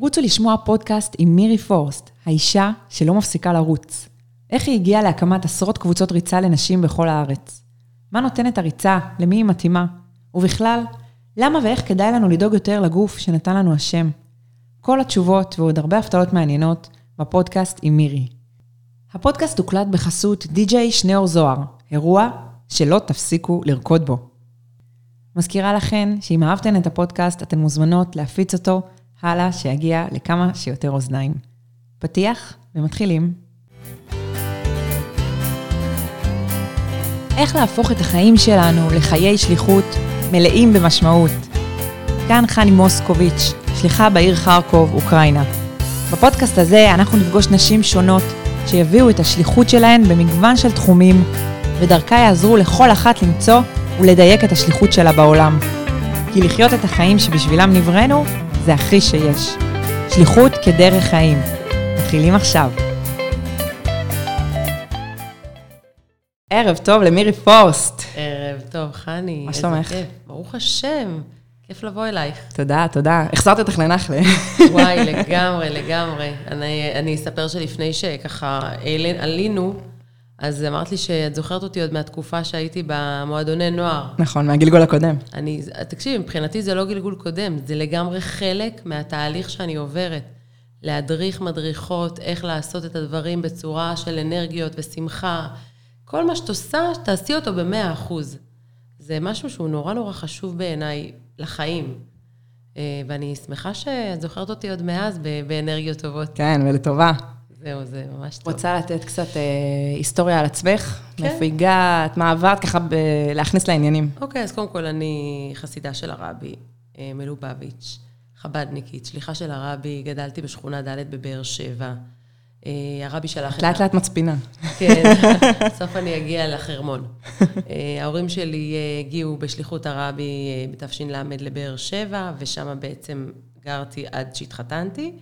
רוצו לשמוע פודקאסט עם מירי פורסט, האישה שלא מפסיקה לרוץ. איך היא הגיעה להקמת עשרות קבוצות ריצה לנשים בכל הארץ? מה נותנת הריצה? למי היא מתאימה? ובכלל, למה ואיך כדאי לנו לדאוג יותר לגוף שנתן לנו השם? כל התשובות ועוד הרבה הפתעות מעניינות בפודקאסט עם מירי. הפודקאסט הוקלט בחסות די.ג'יי שניאור זוהר, אירוע שלא תפסיקו לרקוד בו. מזכירה לכן שאם אהבתן את הפודקאסט, אתן מוזמנות להפיץ אותו הלאה, שיגיע לכמה שיותר אוזניים. פתיח ומתחילים. איך להפוך את החיים שלנו לחיי שליחות מלאים במשמעות. כאן חני מוסקוביץ', שליחה בעיר חרקוב, אוקראינה. בפודקאסט הזה אנחנו נפגוש נשים שונות שיביאו את השליחות שלהן במגוון של תחומים, ודרכה יעזרו לכל אחת למצוא ולדייק את השליחות שלה בעולם. כי לחיות את החיים שבשבילם נבראנו, זה הכי שיש. שליחות כדרך חיים. מתחילים עכשיו. ערב טוב למירי פורסט. ערב טוב, חני. מה שלומך? ברוך השם, כיף לבוא אלייך. תודה, תודה. החזרת אותך לנחלה. וואי, לגמרי, לגמרי. אני, אני אספר שלפני שככה עלינו, אז אמרת לי שאת זוכרת אותי עוד מהתקופה שהייתי במועדוני נוער. נכון, מהגלגול הקודם. אני, תקשיבי, מבחינתי זה לא גלגול קודם, זה לגמרי חלק מהתהליך שאני עוברת. להדריך מדריכות, איך לעשות את הדברים בצורה של אנרגיות ושמחה. כל מה שאת עושה, תעשי אותו במאה אחוז. זה משהו שהוא נורא נורא חשוב בעיניי לחיים. אה, ואני שמחה שאת זוכרת אותי עוד מאז באנרגיות טובות. כן, ולטובה. זהו, זה ממש טוב. רוצה לתת קצת אה, היסטוריה על עצמך? כן. מאיפה הגעת, מה עברת, ככה ב- להכניס לעניינים. אוקיי, אז קודם כל, אני חסידה של הרבי אה, מלובביץ', חבדניקית, שליחה של הרבי, גדלתי בשכונה ד' בבאר שבע. אה, הרבי שלח את... לאט לאט מצפינה. כן, בסוף אני אגיע לחרמון. אה, ההורים שלי אה, הגיעו בשליחות הרבי אה, בתש"ל לבאר שבע, ושם בעצם גרתי עד שהתחתנתי.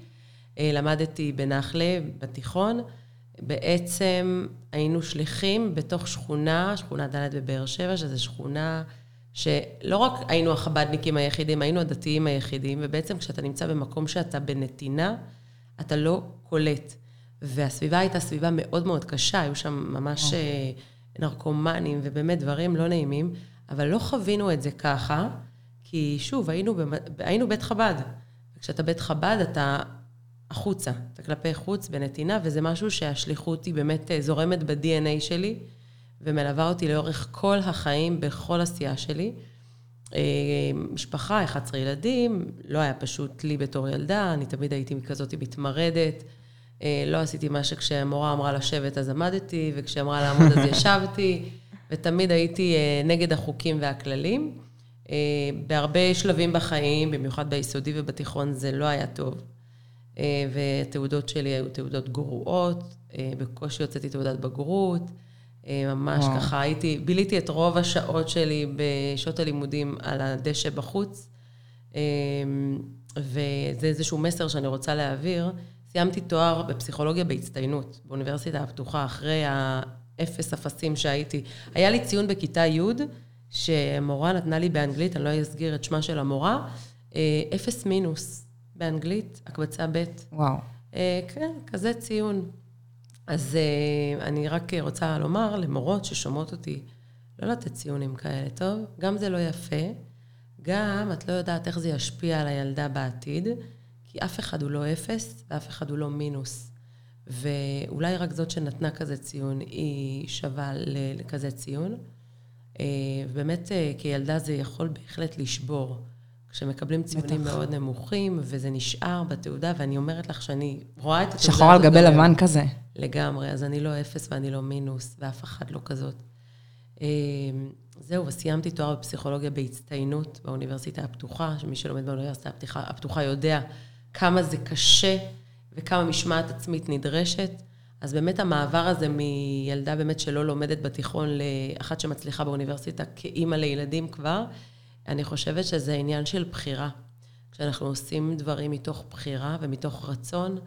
אה, למדתי בנחלה, בתיכון. בעצם היינו שליחים בתוך שכונה, שכונה ד' בבאר שבע, שזו שכונה שלא רק היינו החבדניקים היחידים, היינו הדתיים היחידים, ובעצם כשאתה נמצא במקום שאתה בנתינה, אתה לא קולט. והסביבה הייתה סביבה מאוד מאוד קשה, היו שם ממש אה, נרקומנים ובאמת דברים לא נעימים, אבל לא חווינו את זה ככה, כי שוב, היינו, היינו בית חב"ד. וכשאתה בית חב"ד, אתה החוצה, אתה כלפי חוץ בנתינה, וזה משהו שהשליחות היא באמת אה, זורמת ב-DNA שלי, ומלווה אותי לאורך כל החיים, בכל עשייה שלי. אה, משפחה, 11 ילדים, לא היה פשוט לי בתור ילדה, אני תמיד הייתי כזאת מתמרדת. אה, לא עשיתי מה שכשהמורה אמרה לשבת אז עמדתי, וכשאמרה לעמוד אז ישבתי, ותמיד הייתי נגד החוקים והכללים. בהרבה שלבים בחיים, במיוחד ביסודי ובתיכון, זה לא היה טוב. אה, והתעודות שלי היו תעודות גרועות, אה, בקושי הוצאתי תעודת בגרות. אה, ממש וואו. ככה הייתי, ביליתי את רוב השעות שלי בשעות הלימודים על הדשא בחוץ, וזה איזשהו מסר שאני רוצה להעביר. סיימתי תואר בפסיכולוגיה בהצטיינות, באוניברסיטה הפתוחה, אחרי האפס אפסים שהייתי. היה לי ציון בכיתה י', שמורה נתנה לי באנגלית, אני לא אסגיר את שמה של המורה, אפס מינוס. באנגלית, הקבצה ב'. וואו. אה, כן, כזה ציון. אז אה, אני רק רוצה לומר למורות ששומעות אותי, לא לתת ציונים כאלה, טוב? גם זה לא יפה, גם את לא יודעת איך זה ישפיע על הילדה בעתיד, כי אף אחד הוא לא אפס ואף אחד הוא לא מינוס. ואולי רק זאת שנתנה כזה ציון, היא שווה לכזה ציון. אה, באמת, כילדה זה יכול בהחלט לשבור. כשמקבלים ציונים בטח. מאוד נמוכים, וזה נשאר בתעודה, ואני אומרת לך שאני רואה את התעודה שחור על גבי לבן כזה. לגמרי, אז אני לא אפס ואני לא מינוס, ואף אחד לא כזאת. אמ, זהו, וסיימתי תואר בפסיכולוגיה בהצטיינות באוניברסיטה הפתוחה, שמי שלומד באוניברסיטה הפתוחה, הפתוחה יודע כמה זה קשה וכמה משמעת עצמית נדרשת. אז באמת המעבר הזה מילדה באמת שלא לומדת בתיכון לאחת שמצליחה באוניברסיטה כאימא לילדים כבר, אני חושבת שזה עניין של בחירה. כשאנחנו עושים דברים מתוך בחירה ומתוך רצון,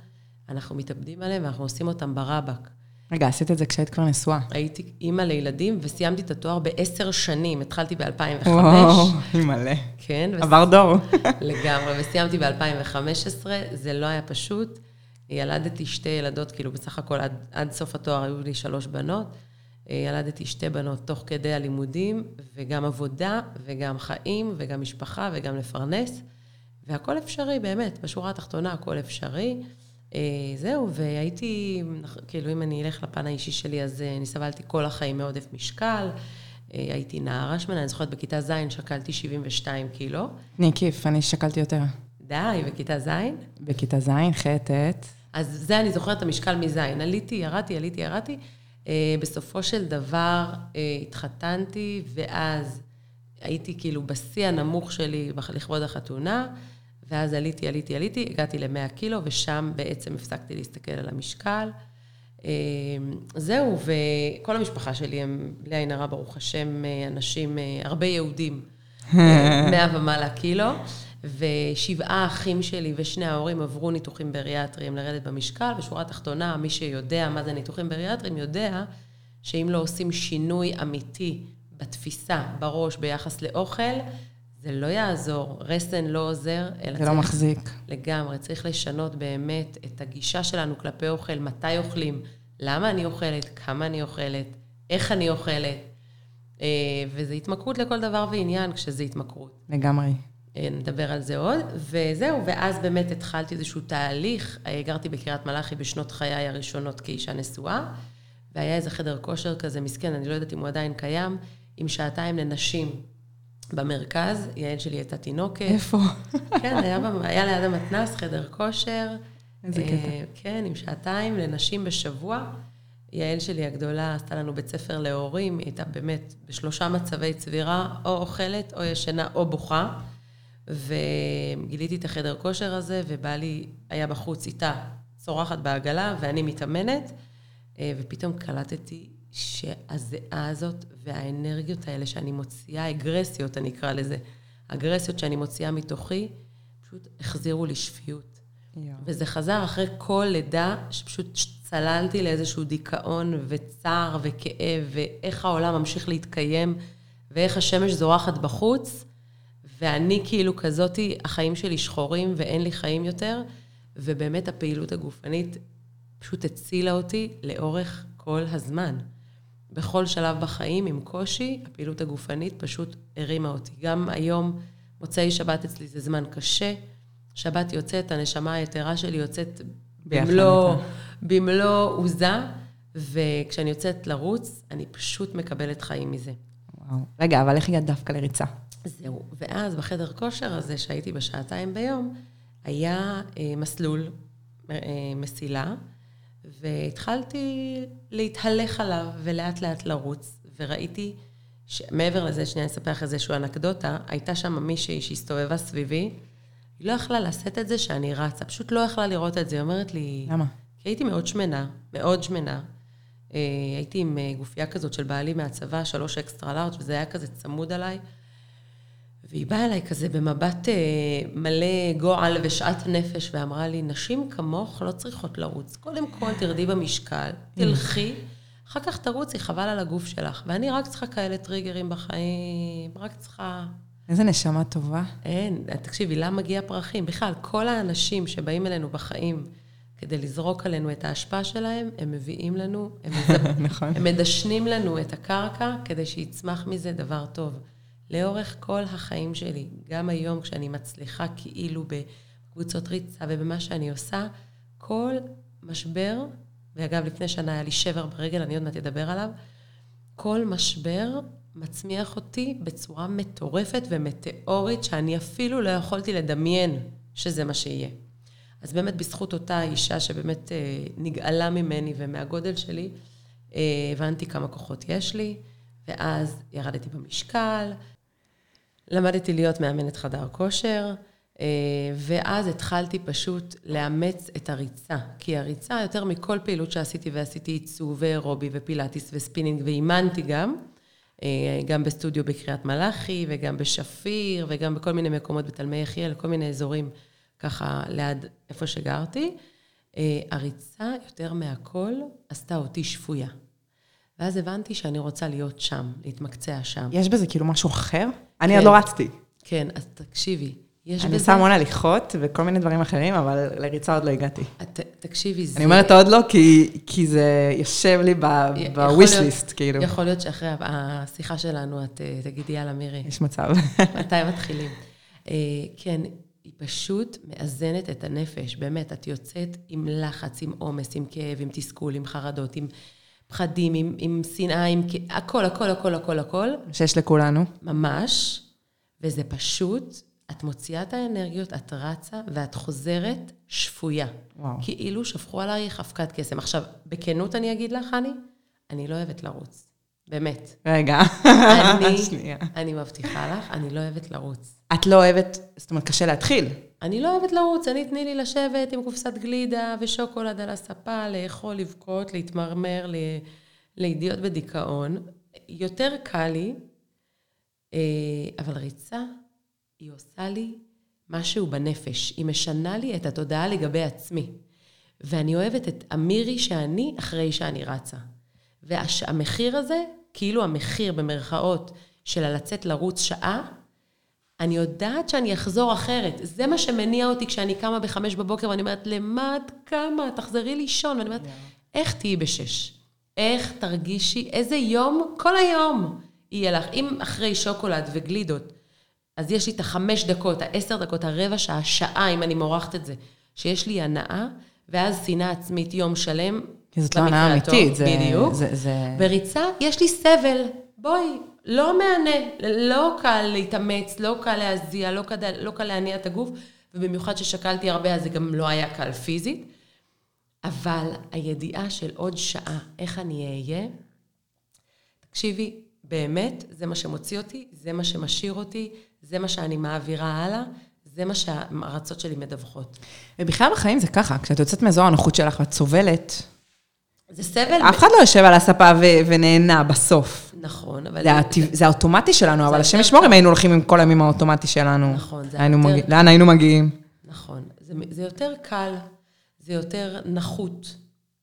אנחנו מתאבדים עליהם ואנחנו עושים אותם ברבק. רגע, עשית את זה כשהיית כבר נשואה. הייתי אימא לילדים וסיימתי את התואר בעשר שנים. התחלתי ב-2005. וואו, מלא. כן. עבר דור. לגמרי, וסיימתי ב-2015, זה לא היה פשוט. ילדתי שתי ילדות, כאילו בסך הכל עד, עד סוף התואר היו לי שלוש בנות. ילדתי שתי בנות תוך כדי הלימודים, וגם עבודה, וגם חיים, וגם משפחה, וגם לפרנס. והכל אפשרי, באמת, בשורה התחתונה הכל אפשרי. אה, זהו, והייתי, כאילו, אם אני אלך לפן האישי שלי, אז אה, אני סבלתי כל החיים מעודף משקל. אה, הייתי נערה שמנה, אני זוכרת בכיתה ז' שקלתי 72 קילו. תני כיף, אני שקלתי יותר. די, בכיתה ז'? בכיתה ז', ח', ט'. אז זה, אני זוכרת את המשקל מז'. עליתי, ירדתי, עליתי, ירדתי. בסופו של דבר התחתנתי, ואז הייתי כאילו בשיא הנמוך שלי לכבוד החתונה. ואז עליתי, עליתי, עליתי, הגעתי ל-100 קילו, ושם בעצם הפסקתי להסתכל על המשקל. אמ, זהו, וכל המשפחה שלי הם, בלי עין הרע, ברוך השם, אנשים, הרבה יהודים, 100 ומעלה קילו, ושבעה אחים שלי ושני ההורים עברו ניתוחים בריאטריים לרדת במשקל. בשורה התחתונה, מי שיודע מה זה ניתוחים בריאטריים, יודע שאם לא עושים שינוי אמיתי בתפיסה, בראש, ביחס לאוכל, זה לא יעזור, רסן לא עוזר, אלא זה לא מחזיק. לגמרי, צריך לשנות באמת את הגישה שלנו כלפי אוכל, מתי אוכלים, למה אני אוכלת, כמה אני אוכלת, איך אני אוכלת. אה, וזה התמכרות לכל דבר ועניין כשזה התמכרות. לגמרי. אה, נדבר על זה עוד. וזהו, ואז באמת התחלתי איזשהו תהליך. אה, גרתי בקריית מלאכי בשנות חיי הראשונות כאישה נשואה, והיה איזה חדר כושר כזה מסכן, אני לא יודעת אם הוא עדיין קיים, עם שעתיים לנשים. במרכז, יעל שלי הייתה תינוקת. איפה? כן, היה, היה ליד המתנ"ס חדר כושר. איזה קטע. אה, כן, עם שעתיים לנשים בשבוע. יעל שלי הגדולה עשתה לנו בית ספר להורים, היא הייתה באמת בשלושה מצבי צבירה, או אוכלת, או ישנה, או בוכה. וגיליתי את החדר כושר הזה, ובעלי היה בחוץ איתה, צורחת בעגלה, ואני מתאמנת, אה, ופתאום קלטתי שהזיעה הזאת והאנרגיות האלה שאני מוציאה, אגרסיות אני אקרא לזה, אגרסיות שאני מוציאה מתוכי, פשוט החזירו לי שפיות. Yeah. וזה חזר אחרי כל לידה, שפשוט צללתי לאיזשהו דיכאון וצער וכאב, ואיך העולם ממשיך להתקיים, ואיך השמש זורחת בחוץ, ואני כאילו כזאתי, החיים שלי שחורים ואין לי חיים יותר, ובאמת הפעילות הגופנית פשוט הצילה אותי לאורך כל הזמן. בכל שלב בחיים, עם קושי, הפעילות הגופנית פשוט הרימה אותי. גם היום, מוצאי שבת אצלי זה זמן קשה, שבת יוצאת, הנשמה היתרה שלי יוצאת במלוא, במלוא עוזה, וכשאני יוצאת לרוץ, אני פשוט מקבלת חיים מזה. וואו. רגע, אבל איך הגעת דווקא לריצה? זהו. ואז בחדר כושר הזה, שהייתי בשעתיים ביום, היה אה, מסלול, אה, מסילה, והתחלתי להתהלך עליו ולאט לאט לרוץ, וראיתי שמעבר לזה, שנייה אני אספר לך איזושהי אנקדוטה, הייתה שם מישהי שהסתובבה סביבי, היא לא יכלה לשאת את זה שאני רצה, פשוט לא יכלה לראות את זה. היא אומרת לי... למה? כי הייתי מאוד שמנה, מאוד שמנה. אה, הייתי עם אה, גופייה כזאת של בעלי מהצבא, שלוש אקסטרה לארג', וזה היה כזה צמוד עליי. והיא באה אליי כזה במבט אה, מלא גועל ושאט נפש, ואמרה לי, נשים כמוך לא צריכות לרוץ. קודם כל תרדי במשקל, תלכי, אחר כך תרוצי, חבל על הגוף שלך. ואני רק צריכה כאלה טריגרים בחיים, רק צריכה... איזה נשמה טובה. אין, תקשיבי, למה מגיע פרחים? בכלל, כל האנשים שבאים אלינו בחיים כדי לזרוק עלינו את ההשפעה שלהם, הם מביאים לנו, הם, נכון. הם מדשנים לנו את הקרקע כדי שיצמח מזה דבר טוב. לאורך כל החיים שלי, גם היום כשאני מצליחה כאילו בקבוצות ריצה ובמה שאני עושה, כל משבר, ואגב, לפני שנה היה לי שבר ברגל, אני עוד מעט אדבר עליו, כל משבר מצמיח אותי בצורה מטורפת ומטאורית, שאני אפילו לא יכולתי לדמיין שזה מה שיהיה. אז באמת בזכות אותה אישה שבאמת אה, נגאלה ממני ומהגודל שלי, אה, הבנתי כמה כוחות יש לי, ואז ירדתי במשקל, למדתי להיות מאמנת חדר כושר, אה, ואז התחלתי פשוט לאמץ את הריצה. כי הריצה, יותר מכל פעילות שעשיתי, ועשיתי עיצוב ואירובי ופילאטיס וספינינג, ואימנתי גם, אה, גם בסטודיו בקריית מלאכי, וגם בשפיר, וגם בכל מיני מקומות בתלמי יחיאל, כל מיני אזורים ככה ליד איפה שגרתי. אה, הריצה, יותר מהכל, עשתה אותי שפויה. ואז הבנתי שאני רוצה להיות שם, להתמקצע שם. יש בזה כאילו משהו אחר? אני עוד לא רצתי. כן, אז תקשיבי, יש אני. עושה המון הליכות וכל מיני דברים אחרים, אבל לריצה עוד לא הגעתי. את- תקשיבי, זה... אני אומרת עוד לא, כי, כי זה יושב לי ב-wish להיות- list, כאילו. יכול להיות שאחרי השיחה שלנו את אה, תגידי, יאללה, מירי, יש מצב. מתי מתחילים? אה, כן, היא פשוט מאזנת את הנפש, באמת, את יוצאת עם לחץ, עם עומס, עם כאב, עם תסכול, עם חרדות, עם פחדים, עם, עם שנאה, עם... הכל, הכל, הכל, הכל, הכל, שיש לכולנו. ממש, וזה פשוט, את מוציאה את האנרגיות, את רצה, ואת חוזרת שפויה. וואו. כאילו שפכו עלייך אבקת קסם. עכשיו, בכנות אני אגיד לך, אני, אני לא אוהבת לרוץ. באמת. רגע. אני. אני מבטיחה לך, אני לא אוהבת לרוץ. את לא אוהבת, זאת אומרת, קשה להתחיל. אני לא אוהבת לרוץ, אני תני לי לשבת עם קופסת גלידה ושוקולד על הספה, לאכול, לבכות, להתמרמר, ל- לידיעות בדיכאון. יותר קל לי, אה, אבל ריצה, היא עושה לי משהו בנפש. היא משנה לי את התודעה לגבי עצמי. ואני אוהבת את המירי שאני אחרי שאני רצה. והמחיר הזה, כאילו המחיר במרכאות של הלצאת לרוץ שעה, אני יודעת שאני אחזור אחרת. זה מה שמניע אותי כשאני קמה בחמש בבוקר ואני אומרת, למה את קמה? תחזרי לישון. ואני אומרת, איך תהיי בשש? איך תרגישי? איזה יום? כל היום יהיה לך. אם אחרי שוקולד וגלידות, אז יש לי את החמש דקות, העשר דקות, הרבע שעה, שעה, אם אני מורחת את זה, שיש לי הנאה, ואז שנאה עצמית יום שלם. כי זאת לא הנאה אמיתית, זה... בדיוק. זה, זה... בריצה יש לי סבל. בואי, לא מהנה, לא קל להתאמץ, לא קל להזיע, לא קל, לא קל להניע את הגוף, ובמיוחד ששקלתי הרבה, אז זה גם לא היה קל פיזית. אבל הידיעה של עוד שעה, איך אני אהיה, תקשיבי, באמת, זה מה שמוציא אותי, זה מה שמשאיר אותי, זה מה שאני מעבירה הלאה, זה מה שהארצות שלי מדווחות. ובכלל בחיים זה ככה, כשאת יוצאת מאזור הנוחות שלך ואת סובלת, זה סבל... אף אחד לא יושב על הספה ו- ונהנה בסוף. נכון, אבל... זה, הטבע, זה האוטומטי שלנו, אבל השם ישמור. אם היינו הולכים עם כל הימים האוטומטי שלנו. נכון, זה היינו יותר- מגיע, לאן היינו מגיעים? נכון. זה, זה יותר קל, זה יותר נחות,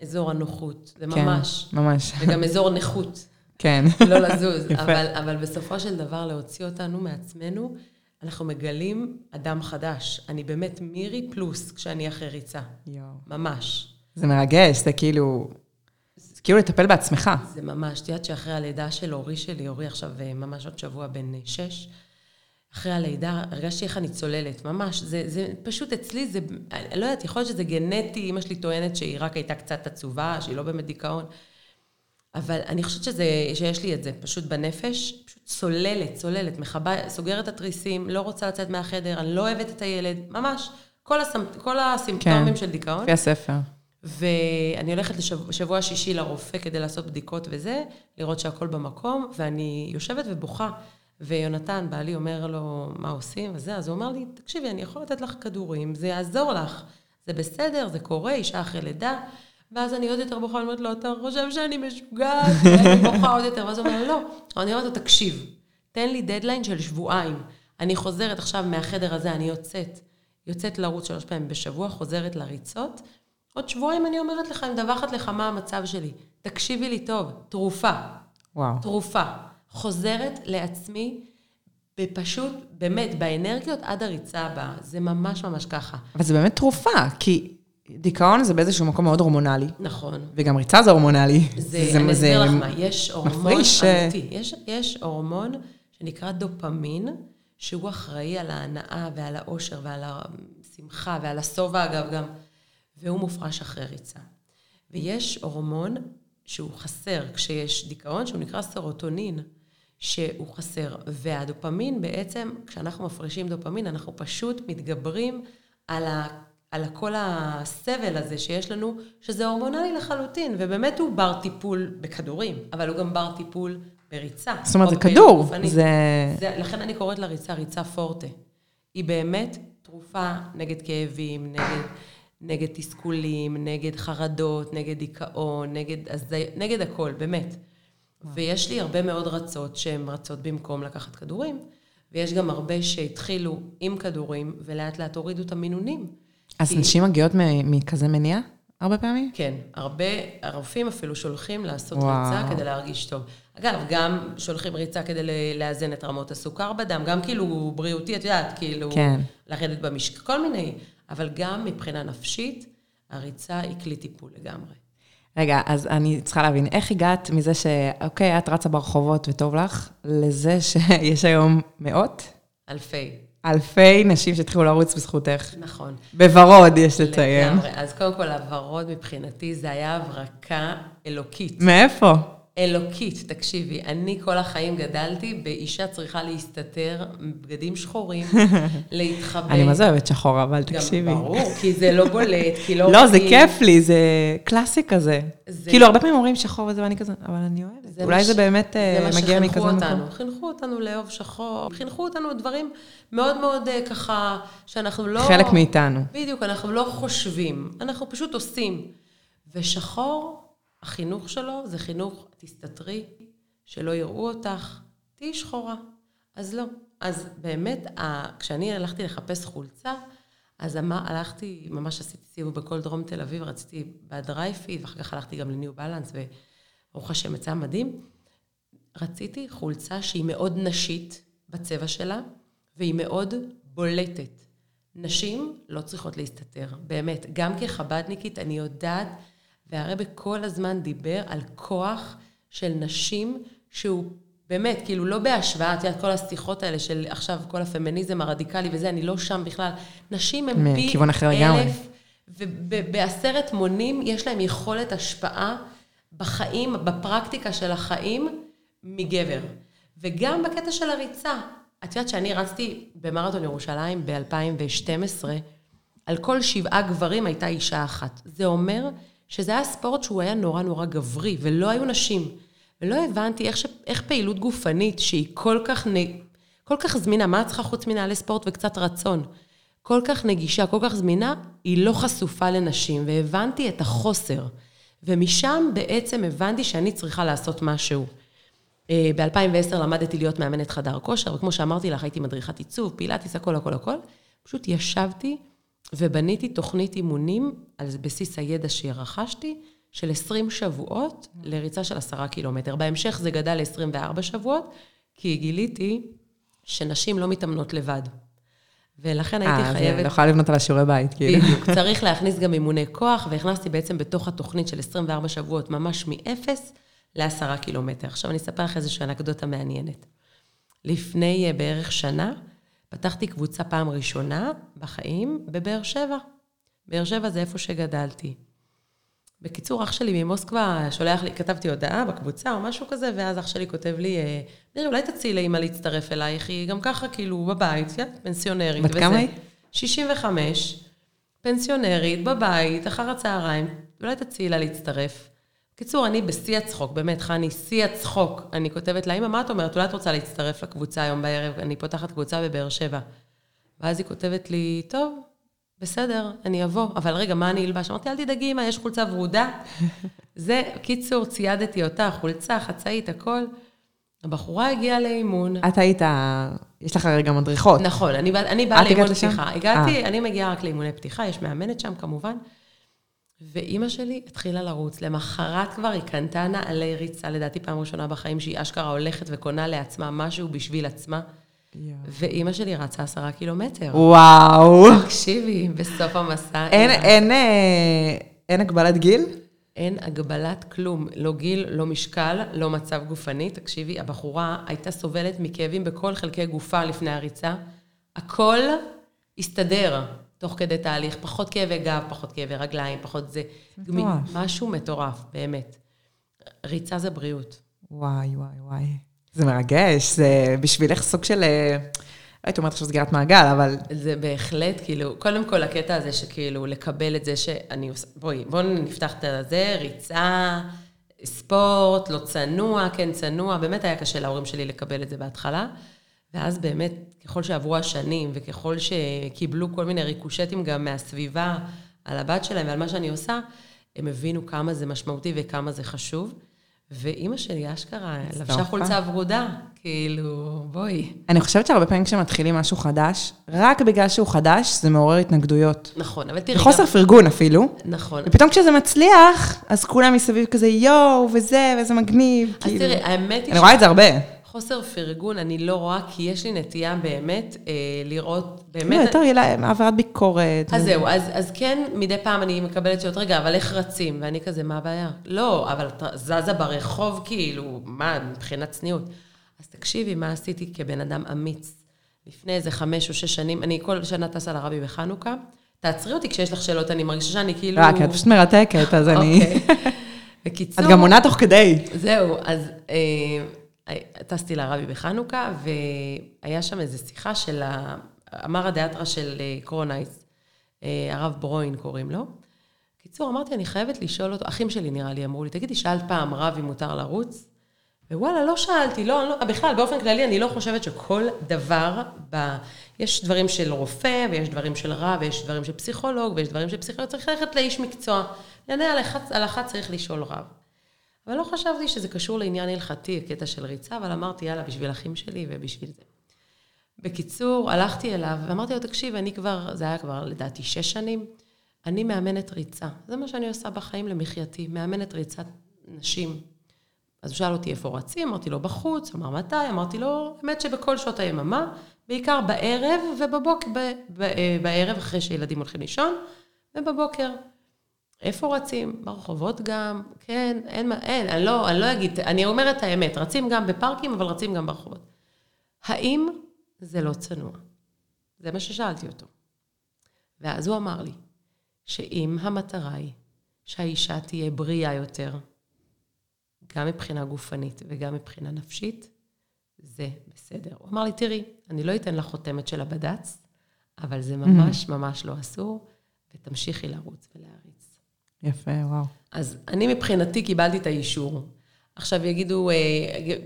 אזור הנוחות. זה כן, ממש. ממש. וגם אזור נכות, כן. לא לזוז. יפה. אבל, אבל בסופו של דבר, להוציא אותנו מעצמנו, אנחנו מגלים אדם חדש. אני באמת מירי פלוס כשאני אחרי ריצה. יואו. ממש. זה מרגש, זה כאילו... זה כאילו לטפל בעצמך. זה ממש, את יודעת שאחרי הלידה של אורי שלי, אורי עכשיו אה, ממש עוד שבוע בן אה, שש, אחרי הלידה הרגשתי איך אני צוללת, ממש, זה, זה פשוט אצלי, זה, אני לא יודעת, יכול להיות שזה גנטי, אימא שלי טוענת שהיא רק הייתה קצת עצובה, שהיא לא באמת דיכאון, אבל אני חושבת שזה, שיש לי את זה פשוט בנפש, פשוט צוללת, צוללת, מכבה, סוגרת את התריסים, לא רוצה לצאת מהחדר, אני לא אוהבת את הילד, ממש, כל, הסמ, כל הסימפטומים כן. של דיכאון. לפי הספר. ואני הולכת לשבוע שישי לרופא כדי לעשות בדיקות וזה, לראות שהכל במקום, ואני יושבת ובוכה. ויונתן, בעלי, אומר לו, מה עושים וזה, אז הוא אומר לי, תקשיבי, אני יכול לתת לך כדורים, זה יעזור לך. זה בסדר, זה קורה, אישה אחרי לידה. ואז אני עוד יותר בוכה, אני אומרת לו, אתה חושב שאני משוגעת? ואני בוכה עוד יותר, ואז הוא אומר, לא. אני אומרת לו, תקשיב, תן לי דדליין של שבועיים. אני חוזרת עכשיו מהחדר הזה, אני יוצאת. יוצאת לרוץ שלוש פעמים בשבוע, חוזרת לריצות. עוד שבועיים אני אומרת לך, אני מדווחת לך מה המצב שלי. תקשיבי לי טוב, תרופה, וואו. תרופה. חוזרת לעצמי בפשוט, באמת, באנרגיות עד הריצה הבאה. זה ממש ממש ככה. אבל זה באמת תרופה, כי דיכאון זה באיזשהו מקום מאוד הורמונלי, נכון. וגם ריצה זה הורמונלי. זה, אני אסביר לך מה, יש הורמון מפריש, אה, אמיתי. יש, יש הורמון שנקרא דופמין, שהוא אחראי על ההנאה ועל האושר ועל השמחה ועל השובע, אגב, גם, והוא מופרש אחרי ריצה. ויש הורמון שהוא חסר כשיש דיכאון, שהוא נקרא סרוטונין, שהוא חסר. והדופמין בעצם, כשאנחנו מפרישים דופמין, אנחנו פשוט מתגברים על ה... על כל הסבל הזה שיש לנו, שזה הורמונלי לחלוטין, ובאמת הוא בר טיפול בכדורים, אבל הוא גם בר טיפול בריצה. זאת אומרת, או זה בפעילות כדור. גופנית. זה... זה, לכן אני קוראת לריצה ריצה פורטה. היא באמת תרופה נגד כאבים, נגד, נגד תסכולים, נגד חרדות, נגד דיכאון, נגד, הזי, נגד הכל, באמת. ויש לי הרבה מאוד רצות שהן רצות במקום לקחת כדורים, ויש גם הרבה שהתחילו עם כדורים, ולאט לאט הורידו את המינונים. אז כי- נשים מגיעות מכזה מניע? הרבה פעמים? כן, הרבה, הרופאים אפילו שולחים לעשות וואו. ריצה כדי להרגיש טוב. אגב, גם שולחים ריצה כדי לאזן את רמות הסוכר בדם, גם כאילו בריאותי, את יודעת, כאילו, כן. לרדת במשקל, כל מיני, אבל גם מבחינה נפשית, הריצה היא כלי טיפול לגמרי. רגע, אז אני צריכה להבין, איך הגעת מזה שאוקיי, את רצה ברחובות וטוב לך, לזה שיש היום מאות, אלפי. אלפי נשים שהתחילו לרוץ בזכותך? נכון. בוורוד, יש לציין. לגמרי. אז קודם כל, הוורוד מבחינתי זה היה הברקה אלוקית. מאיפה? אלוקית, תקשיבי, אני כל החיים גדלתי באישה צריכה להסתתר, בגדים שחורים, להתחבא. אני מה זה אוהבת שחור, אבל גם תקשיבי. ברור, כי זה לא בולט, כי לא... לא, זה. כיף לי, זה קלאסי כזה. זה- כאילו, הרבה פעמים אומרים שחור וזה, ואני כזה, אבל אני אוהבת. זה אולי מה זה ש- באמת זה אה, מה מגיע שחינכו מכזה אותנו. מקום. חינכו אותנו לאהוב שחור, חינכו אותנו דברים מאוד מאוד אה, ככה, שאנחנו לא... חלק מאיתנו. בדיוק, אנחנו לא חושבים, אנחנו פשוט עושים. ושחור, החינוך שלו זה חינוך, תסתתרי, שלא יראו אותך, תהיי שחורה. אז לא. אז באמת, כשאני הלכתי לחפש חולצה, אז הלכתי, ממש עשיתי סיבוב בכל דרום תל אביב, רציתי בדרייפיד, ואחר כך הלכתי גם לניו בלנס, וברוך השם יצא מדהים. רציתי חולצה שהיא מאוד נשית בצבע שלה, והיא מאוד בולטת. נשים לא צריכות להסתתר, באמת. גם כחבדניקית אני יודעת, והרבה כל הזמן דיבר על כוח של נשים שהוא באמת, כאילו לא בהשוואה, את יודעת, כל השיחות האלה של עכשיו כל הפמיניזם הרדיקלי וזה, אני לא שם בכלל. נשים הן פי. אלף, ובעשרת מונים יש להם יכולת השפעה בחיים, בפרקטיקה של החיים, מגבר. וגם בקטע של הריצה. את יודעת שאני רצתי במרתון ירושלים ב-2012, על כל שבעה גברים הייתה אישה אחת. זה אומר שזה היה ספורט שהוא היה נורא נורא גברי, ולא היו נשים. ולא הבנתי איך, ש... איך פעילות גופנית, שהיא כל כך, נ... כל כך זמינה, מה את צריכה חוץ מנהלי ספורט וקצת רצון? כל כך נגישה, כל כך זמינה, היא לא חשופה לנשים, והבנתי את החוסר. ומשם בעצם הבנתי שאני צריכה לעשות משהו. ב-2010 למדתי להיות מאמנת חדר כושר, וכמו שאמרתי לך, הייתי מדריכת עיצוב, פילאטיס, הכל, הכל, הכל. פשוט ישבתי ובניתי תוכנית אימונים על בסיס הידע שרכשתי, של 20 שבועות לריצה של 10 קילומטר. בהמשך זה גדל ל-24 שבועות, כי גיליתי שנשים לא מתאמנות לבד. ולכן הייתי אה, חייבת... אז לא יכולה לבנות על השיעורי בית, כאילו. בדיוק, צריך להכניס גם אימוני כוח, והכנסתי בעצם בתוך התוכנית של 24 שבועות, ממש מ-0 ל-10 קילומטר. עכשיו אני אספר לך איזושהי אנקדוטה מעניינת. לפני uh, בערך שנה, פתחתי קבוצה פעם ראשונה בחיים בבאר שבע. באר שבע זה איפה שגדלתי. בקיצור, אח שלי ממוסקבה שולח לי, כתבתי הודעה בקבוצה או משהו כזה, ואז אח שלי כותב לי, מירי, אולי תציעי לאמא להצטרף אלייך, היא גם ככה כאילו בבית, פנסיונרית. בת כמה היא? 65, פנסיונרית, בבית, אחר הצהריים, אולי תציעי לה להצטרף. בקיצור, אני בשיא הצחוק, באמת, חני, שיא הצחוק. אני כותבת לה, אמא, מה את אומרת? אולי את רוצה להצטרף לקבוצה היום בערב? אני פותחת קבוצה בבאר שבע. ואז היא כותבת לי, טוב, בסדר, אני אבוא, אבל רגע, מה אני אלבש? אמרתי, אל תדאגי, אמא, יש חולצה ורודה. זה, קיצור, ציידתי אותה, חולצה, חצאית, הכל. הבחורה הגיעה לאימון. את היית, יש לך הרי גם מדריכות. נכון, אני, אני באה לאימון? פתיחה. הגעתי, אני מגיעה רק לאימוני פתיחה, יש מאמנת שם כמובן. ואימא שלי התחילה לרוץ. למחרת כבר היא קנתה נעלי ריצה, לדעתי פעם ראשונה בחיים, שהיא אשכרה הולכת וקונה לעצמה משהו בשביל עצמה. ואימא שלי רצה עשרה קילומטר. וואו. תקשיבי, בסוף המסע... אין, אין, אה, אין הגבלת גיל? אין הגבלת כלום, לא גיל, לא משקל, לא מצב גופני. תקשיבי, הבחורה הייתה סובלת מכאבים בכל חלקי גופה לפני הריצה. הכל הסתדר תוך כדי תהליך. פחות כאבי גב, פחות כאבי רגליים, פחות זה. מטורף. משהו מטורף, באמת. ריצה זה בריאות. וואי, וואי, וואי. זה מרגש, זה בשבילך סוג של, אה, לא הייתי אומרת עכשיו סגירת מעגל, אבל זה בהחלט, כאילו, קודם כל הקטע הזה שכאילו, לקבל את זה שאני עושה, בואי, בואו נפתח את הזה, ריצה, ספורט, לא צנוע, כן צנוע, באמת היה קשה להורים שלי לקבל את זה בהתחלה. ואז באמת, ככל שעברו השנים, וככל שקיבלו כל מיני ריקושטים גם מהסביבה על הבת שלהם ועל מה שאני עושה, הם הבינו כמה זה משמעותי וכמה זה חשוב. ואימא שלי אשכרה. לבשה חולצה ורודה, כאילו, בואי. אני חושבת שהרבה פעמים כשמתחילים משהו חדש, רק בגלל שהוא חדש, זה מעורר התנגדויות. נכון, אבל תראי, וחוסר פרגון אפילו. נכון. ופתאום כשזה מצליח, אז כולם מסביב כזה יואו, וזה, וזה מגניב. אז כאילו. תראי, האמת היא אני רואה את זה הרבה. חוסר פרגון אני לא רואה, כי יש לי נטייה באמת אה, לראות, באמת... יותר יהיה העברת ביקורת. אז זהו, אז, אז כן, מדי פעם אני מקבלת שאלות, רגע, אבל איך רצים? ואני כזה, מה הבעיה? לא, אבל את זזה ברחוב, כאילו, מה, מבחינת צניעות. אז תקשיבי, מה עשיתי כבן אדם אמיץ. לפני איזה חמש או שש שנים, אני כל שנה טסה לרבי בחנוכה. תעצרי אותי כשיש לך שאלות, אני מרגישה שאני כאילו... רק, את פשוט מרתקת, אז אני... אוקיי. בקיצור... את גם עונה תוך כדי. זהו, אז אה, טסתי לרבי בחנוכה, והיה שם איזו שיחה של. אמר הדיאטרה של אה, קרונייס, אה, הרב ברוין קוראים לו. קיצור, אמרתי, אני חייבת לשאול אותו, אחים שלי נראה לי אמרו לי, תגידי, שאלת פעם רב אם מותר לרוץ? ווואלה, לא שאלתי, לא, לא, בכלל, באופן כללי, אני לא חושבת שכל דבר, ב... יש דברים של רופא, ויש דברים של רב, ויש דברים של פסיכולוג, ויש דברים של פסיכולוג, צריך ללכת לאיש מקצוע. לענייני הלכה צריך לשאול רב. אבל לא חשבתי שזה קשור לעניין הלכתי, הקטע של ריצה, אבל אמרתי, יאללה, בשביל אחים שלי ובשביל זה. בקיצור, הלכתי אליו ואמרתי לו, תקשיב, אני כבר, זה היה כבר לדעתי שש שנים, אני מאמנת ריצה. זה מה שאני עושה בחיים למחייתי, מאמנת ריצת נשים. אז הוא שאל אותי איפה רצים, אמרתי לו בחוץ, אמר מתי, אמרתי לו, האמת שבכל שעות היממה, בעיקר בערב ובבוקר, ב, ב, אה, בערב אחרי שילדים הולכים לישון, ובבוקר. איפה רצים? ברחובות גם, כן, אין מה, אין, אני לא, אני לא אגיד, אני אומרת את האמת, רצים גם בפארקים, אבל רצים גם ברחובות. האם זה לא צנוע? זה מה ששאלתי אותו. ואז הוא אמר לי, שאם המטרה היא שהאישה תהיה בריאה יותר, גם מבחינה גופנית וגם מבחינה נפשית, זה בסדר. הוא אמר לי, תראי, אני לא אתן לך חותמת של הבד"ץ, אבל זה ממש ממש לא אסור, ותמשיכי לרוץ ולהריץ. יפה, וואו. אז אני מבחינתי קיבלתי את האישור. עכשיו יגידו, אה,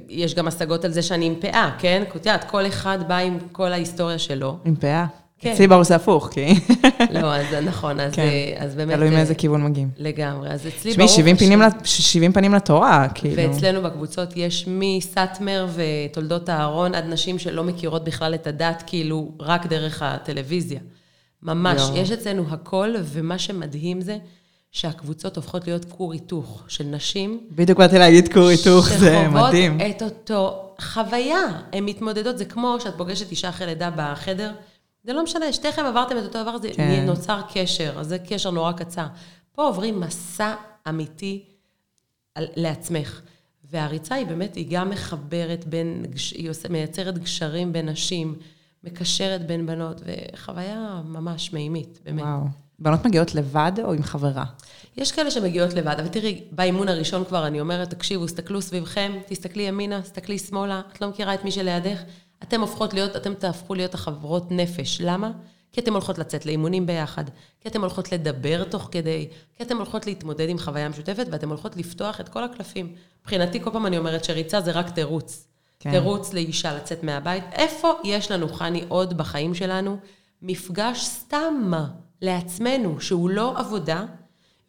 יש גם השגות על זה שאני עם פאה, כן? את יודעת, כל אחד בא עם כל ההיסטוריה שלו. עם פאה. כן. אצלי ברור זה הפוך, כי... לא, אז נכון, אז, כן. אה, אז באמת... תלוי אה, מאיזה כיוון מגיעים. לגמרי. אז אצלי תשמעי, ברוך 70 השם- פנים לת- 70 פנים לתורה, כאילו. ואצלנו בקבוצות יש מסאטמר ותולדות אהרון עד נשים שלא מכירות בכלל את הדת, כאילו, רק דרך הטלוויזיה. ממש. יש אצלנו הכל, ומה שמדהים זה שהקבוצות הופכות להיות כור היתוך של נשים. בדיוק באתי להגיד כור היתוך, זה מדהים. שחוות את אותו חוויה. הן מתמודדות, זה כמו שאת פוגשת אישה אחרי לידה בחדר, זה לא משנה, שתיכם עברתם את אותו דבר, זה כן. נוצר קשר, אז זה קשר נורא קצר. פה עוברים מסע אמיתי על, לעצמך. והריצה היא באמת, היא גם מחברת בין, היא עושה, מייצרת גשרים בין נשים, מקשרת בין בנות, וחוויה ממש מימית, באמת. וואו. בנות מגיעות לבד או עם חברה? יש כאלה שמגיעות לבד, אבל תראי, באימון הראשון כבר אני אומרת, תקשיבו, תסתכלו סביבכם, תסתכלי ימינה, תסתכלי שמאלה, את לא מכירה את מי שלידך, אתם הופכות להיות, אתם תהפכו להיות החברות נפש. למה? כי אתן הולכות לצאת לאימונים ביחד, כי אתן הולכות לדבר תוך כדי, כי אתן הולכות להתמודד עם חוויה משותפת, ואתן הולכות לפתוח את כל הקלפים. מבחינתי, כל פעם אני אומרת שריצה זה רק תירוץ. כן. תירוץ לאישה לצאת מהבית. איפה יש לנו, חני, עוד בחיים שלנו, מפגש סתם לעצמנו, שהוא לא עבודה,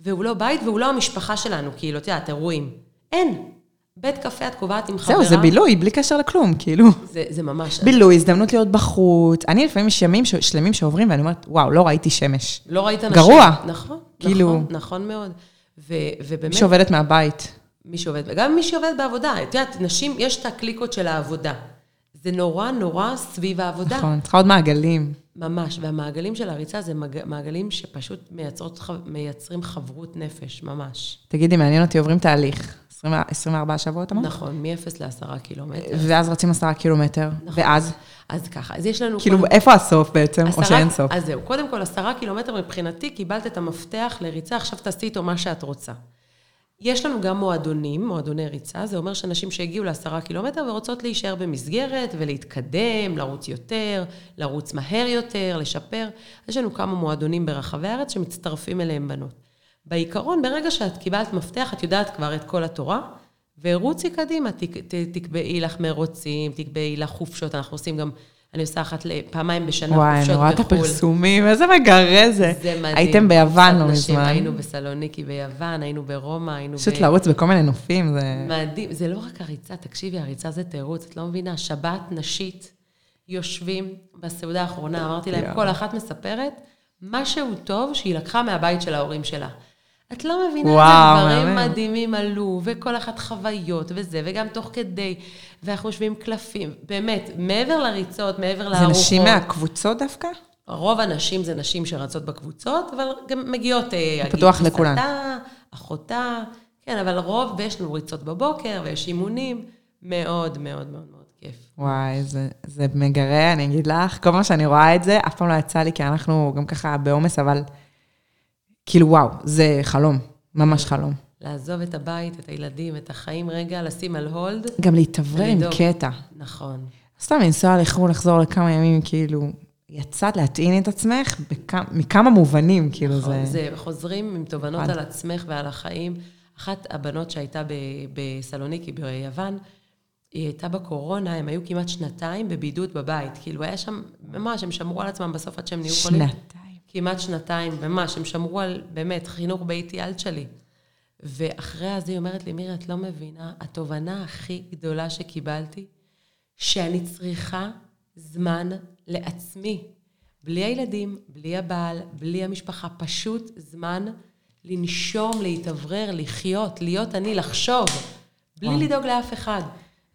והוא לא בית, והוא לא המשפחה שלנו, כאילו, את יודעת, אירועים. אין. בית קפה את קובעת עם חברה. זהו, זה בילוי, בלי קשר לכלום, כאילו. זה, זה ממש... בילוי, הזדמנות להיות בחוץ. אני לפעמים יש ימים ש- שלמים שעוברים, ואני אומרת, וואו, לא ראיתי שמש. לא ראית אנשים. גרוע. נכון, כאילו- נכון, נכון מאוד. ו, ובאמת, מי שעובדת מהבית. מי שעובד, וגם מי שעובד בעבודה. את יודעת, נשים, יש את הקליקות של העבודה. זה נורא נורא סביב העבודה. נכון, צריכה עוד מעגלים. ממש, והמעגלים של הריצה זה מג... מעגלים שפשוט מייצרות, מייצרים חברות נפש, ממש. תגידי, מעניין אותי, עוברים תהליך. 20 24 שבועות אמרת? נכון, מ-0 ל-10 קילומטר. ואז רצים עשרה קילומטר. נכון. ואז? אז ככה, אז יש לנו... כאילו, קודם- איפה הסוף בעצם? או עשרה- שאין סוף? אז זהו, קודם כל, עשרה קילומטר מבחינתי, קיבלת את המפתח לריצה, עכשיו תעשי איתו מה שאת רוצה. יש לנו גם מועדונים, מועדוני ריצה, זה אומר שאנשים שהגיעו לעשרה קילומטר ורוצות להישאר במסגרת ולהתקדם, לרוץ יותר, לרוץ מהר יותר, לשפר. יש לנו כמה מועדונים ברחבי הארץ שמצטרפים אליהם בנות. בעיקרון, ברגע שאת קיבלת מפתח, את יודעת כבר את כל התורה, ורוצי קדימה, תקבעי לך מרוצים, תקבעי לך חופשות, אנחנו עושים גם, אני עושה אחת, פעמיים בשנה וואי, חופשות אני רואה את הפרסומים, איזה מגרה זה. זה מדהים. הייתם ביוון לא מזמן. היינו בסלוניקי ביוון, היינו ברומא, היינו פשוט לרוץ בכל מיני נופים, זה... מדהים. זה לא רק הריצה, תקשיבי, הריצה זה תירוץ, את לא מבינה, שבת נשית, יושבים בסעודה האחרונה, אמרתי להם. כל אחת מספרת משהו טוב שהיא לקחה מהבית של ההורים שלה. את לא מבינה וואו, איזה דברים מהמם. מדהימים עלו, וכל אחת חוויות וזה, וגם תוך כדי, ואנחנו יושבים קלפים. באמת, מעבר לריצות, מעבר זה לארוחות. נשים מהקבוצות דווקא? רוב הנשים זה נשים שרצות בקבוצות, אבל גם מגיעות... אה, פתוח לכולן. אחותה, כן, אבל רוב, ויש לנו ריצות בבוקר, ויש אימונים, מאוד מאוד מאוד מאוד כיף. וואי, זה, זה מגרה, אני אגיד לך, כל פעם שאני רואה את זה, אף פעם לא יצא לי, כי אנחנו גם ככה בעומס, אבל כאילו, וואו, זה חלום, ממש חלום. לעזוב את הבית, את הילדים, את החיים רגע, לשים על הולד. גם להתאוורר עם. קטע. נכון. סתם לנסוע לחו"ל, לחזור לכמה ימים, כאילו, יצאת להטעין את עצמך בכמה, מכמה מובנים, כאילו, נכון. זה... זה חוזרים עם תובנות אחד. על עצמך ועל החיים. אחת הבנות שהייתה ב- בסלוניקי, ביוון, היא הייתה בקורונה, הם היו כמעט שנתיים בבידוד בבית. כאילו, היה שם, ממש, הם שמרו על עצמם בסוף עד שהם נהיו חולים. שנתיים. כמעט שנתיים, ממש, הם שמרו על, באמת, חינוך ביתי על שלי. ואחרי זה היא אומרת לי, מירי, את לא מבינה, התובנה הכי גדולה שקיבלתי, שאני צריכה זמן לעצמי. בלי הילדים, בלי הבעל, בלי המשפחה, פשוט זמן לנשום, להתאוורר, לחיות, להיות אני, לחשוב, בלי. לדאוג לאף אחד.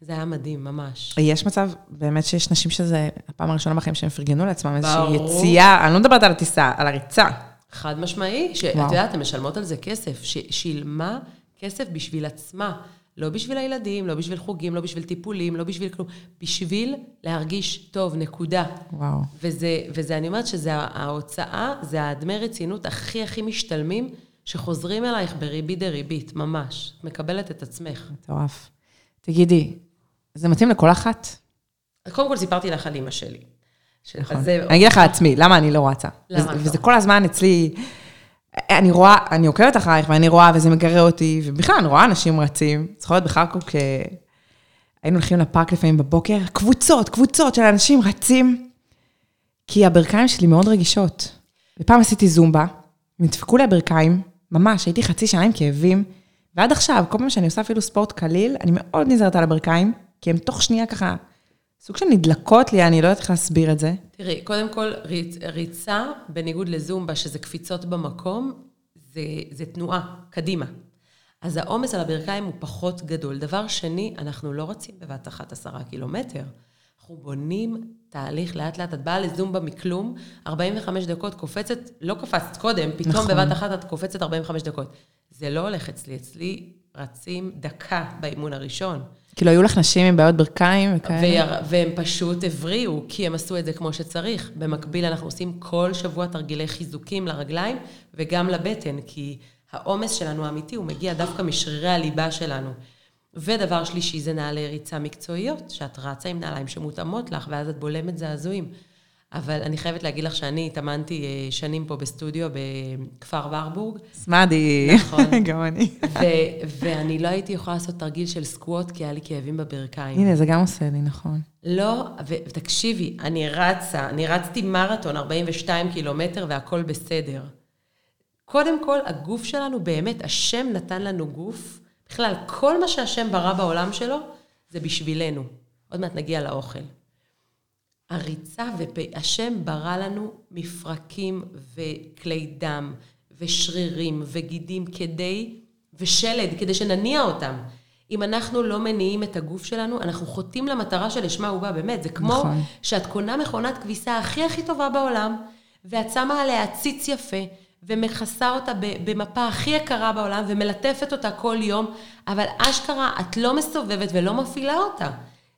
זה היה מדהים, ממש. יש מצב, באמת שיש נשים שזה הפעם הראשונה בחיים שהם פרגנו לעצמם איזושהי. יציאה, אני לא מדברת על הטיסה, על הריצה. חד משמעי, שאת. יודעת, הן משלמות על זה כסף, ששילמה כסף בשביל עצמה. לא בשביל הילדים, לא בשביל חוגים, לא בשביל טיפולים, לא בשביל כלום, בשביל להרגיש טוב, נקודה. וואו. וזה, וזה אני אומרת שזה ההוצאה, זה הדמי רצינות הכי הכי משתלמים, שחוזרים אלייך בריבית דריבית, ממש. את מקבלת את עצמך. מטורף. תגידי, זה מתאים לכל אחת? קודם כל סיפרתי לך על אימא שלי. נכון. אני אגיד לך על עצמי, למה אני לא רצה. למה וזה- לא? וזה כל הזמן אצלי, אני רואה, אני עוקבת אחרייך ואני רואה, וזה מגרה אותי, ובכלל, אני רואה אנשים רצים. זוכרת בחרקוב, כשהיינו הולכים לפארק לפעמים בבוקר, קבוצות, קבוצות של אנשים רצים, כי הברכיים שלי מאוד רגישות. ופעם עשיתי זומבה, נדפקו לי הברכיים, ממש, הייתי חצי שנה עם כאבים, ועד עכשיו, כל פעם שאני עושה אפילו ספורט קליל, אני מאוד נזהרת על הברכיים, כי הן תוך שנייה ככה, סוג של נדלקות לי, אני לא יודעת איך להסביר את זה. תראי, קודם כל, ריצ, ריצה, בניגוד לזומבה, שזה קפיצות במקום, זה, זה תנועה, קדימה. אז העומס על הברכיים הוא פחות גדול. דבר שני, אנחנו לא רצים בבת אחת עשרה קילומטר. אנחנו בונים תהליך לאט-לאט. את באה לזומבה מכלום, 45 דקות קופצת, לא קפצת קודם, פתאום נכון. בבת אחת את קופצת 45 דקות. זה לא הולך אצלי. אצלי רצים דקה באימון הראשון. כאילו, היו לך נשים עם בעיות ברכיים וכאלה? והם פשוט הבריאו, כי הם עשו את זה כמו שצריך. במקביל, אנחנו עושים כל שבוע תרגילי חיזוקים לרגליים וגם לבטן, כי העומס שלנו האמיתי, הוא מגיע דווקא משרירי הליבה שלנו. ודבר שלישי זה נעלי ריצה מקצועיות, שאת רצה עם נעליים שמותאמות לך, ואז את בולמת זעזועים. אבל אני חייבת להגיד לך שאני התאמנתי אה, שנים פה בסטודיו בכפר ורבורג, סמאדי. נכון. גם אני. ואני לא הייתי יכולה לעשות תרגיל של סקווט, כי היה לי כאבים בברכיים. הנה, זה גם עושה לי, נכון. לא, ותקשיבי, אני רצה, אני רצתי מרתון 42 קילומטר והכל בסדר. קודם כל, הגוף שלנו, באמת, השם נתן לנו גוף. בכלל, כל מה שהשם ברא בעולם שלו, זה בשבילנו. עוד מעט נגיע לאוכל. הריצה, והשם ברא לנו מפרקים וכלי דם ושרירים וגידים כדי, ושלד, כדי שנניע אותם. אם אנחנו לא מניעים את הגוף שלנו, אנחנו חוטאים למטרה שלשמה הוא בא, באמת. זה כמו נכון. שאת קונה מכונת כביסה הכי הכי טובה בעולם, ואת שמה עליה ציץ יפה, ומכסה אותה במפה הכי יקרה בעולם, ומלטפת אותה כל יום, אבל אשכרה, את לא מסובבת ולא מפעילה אותה.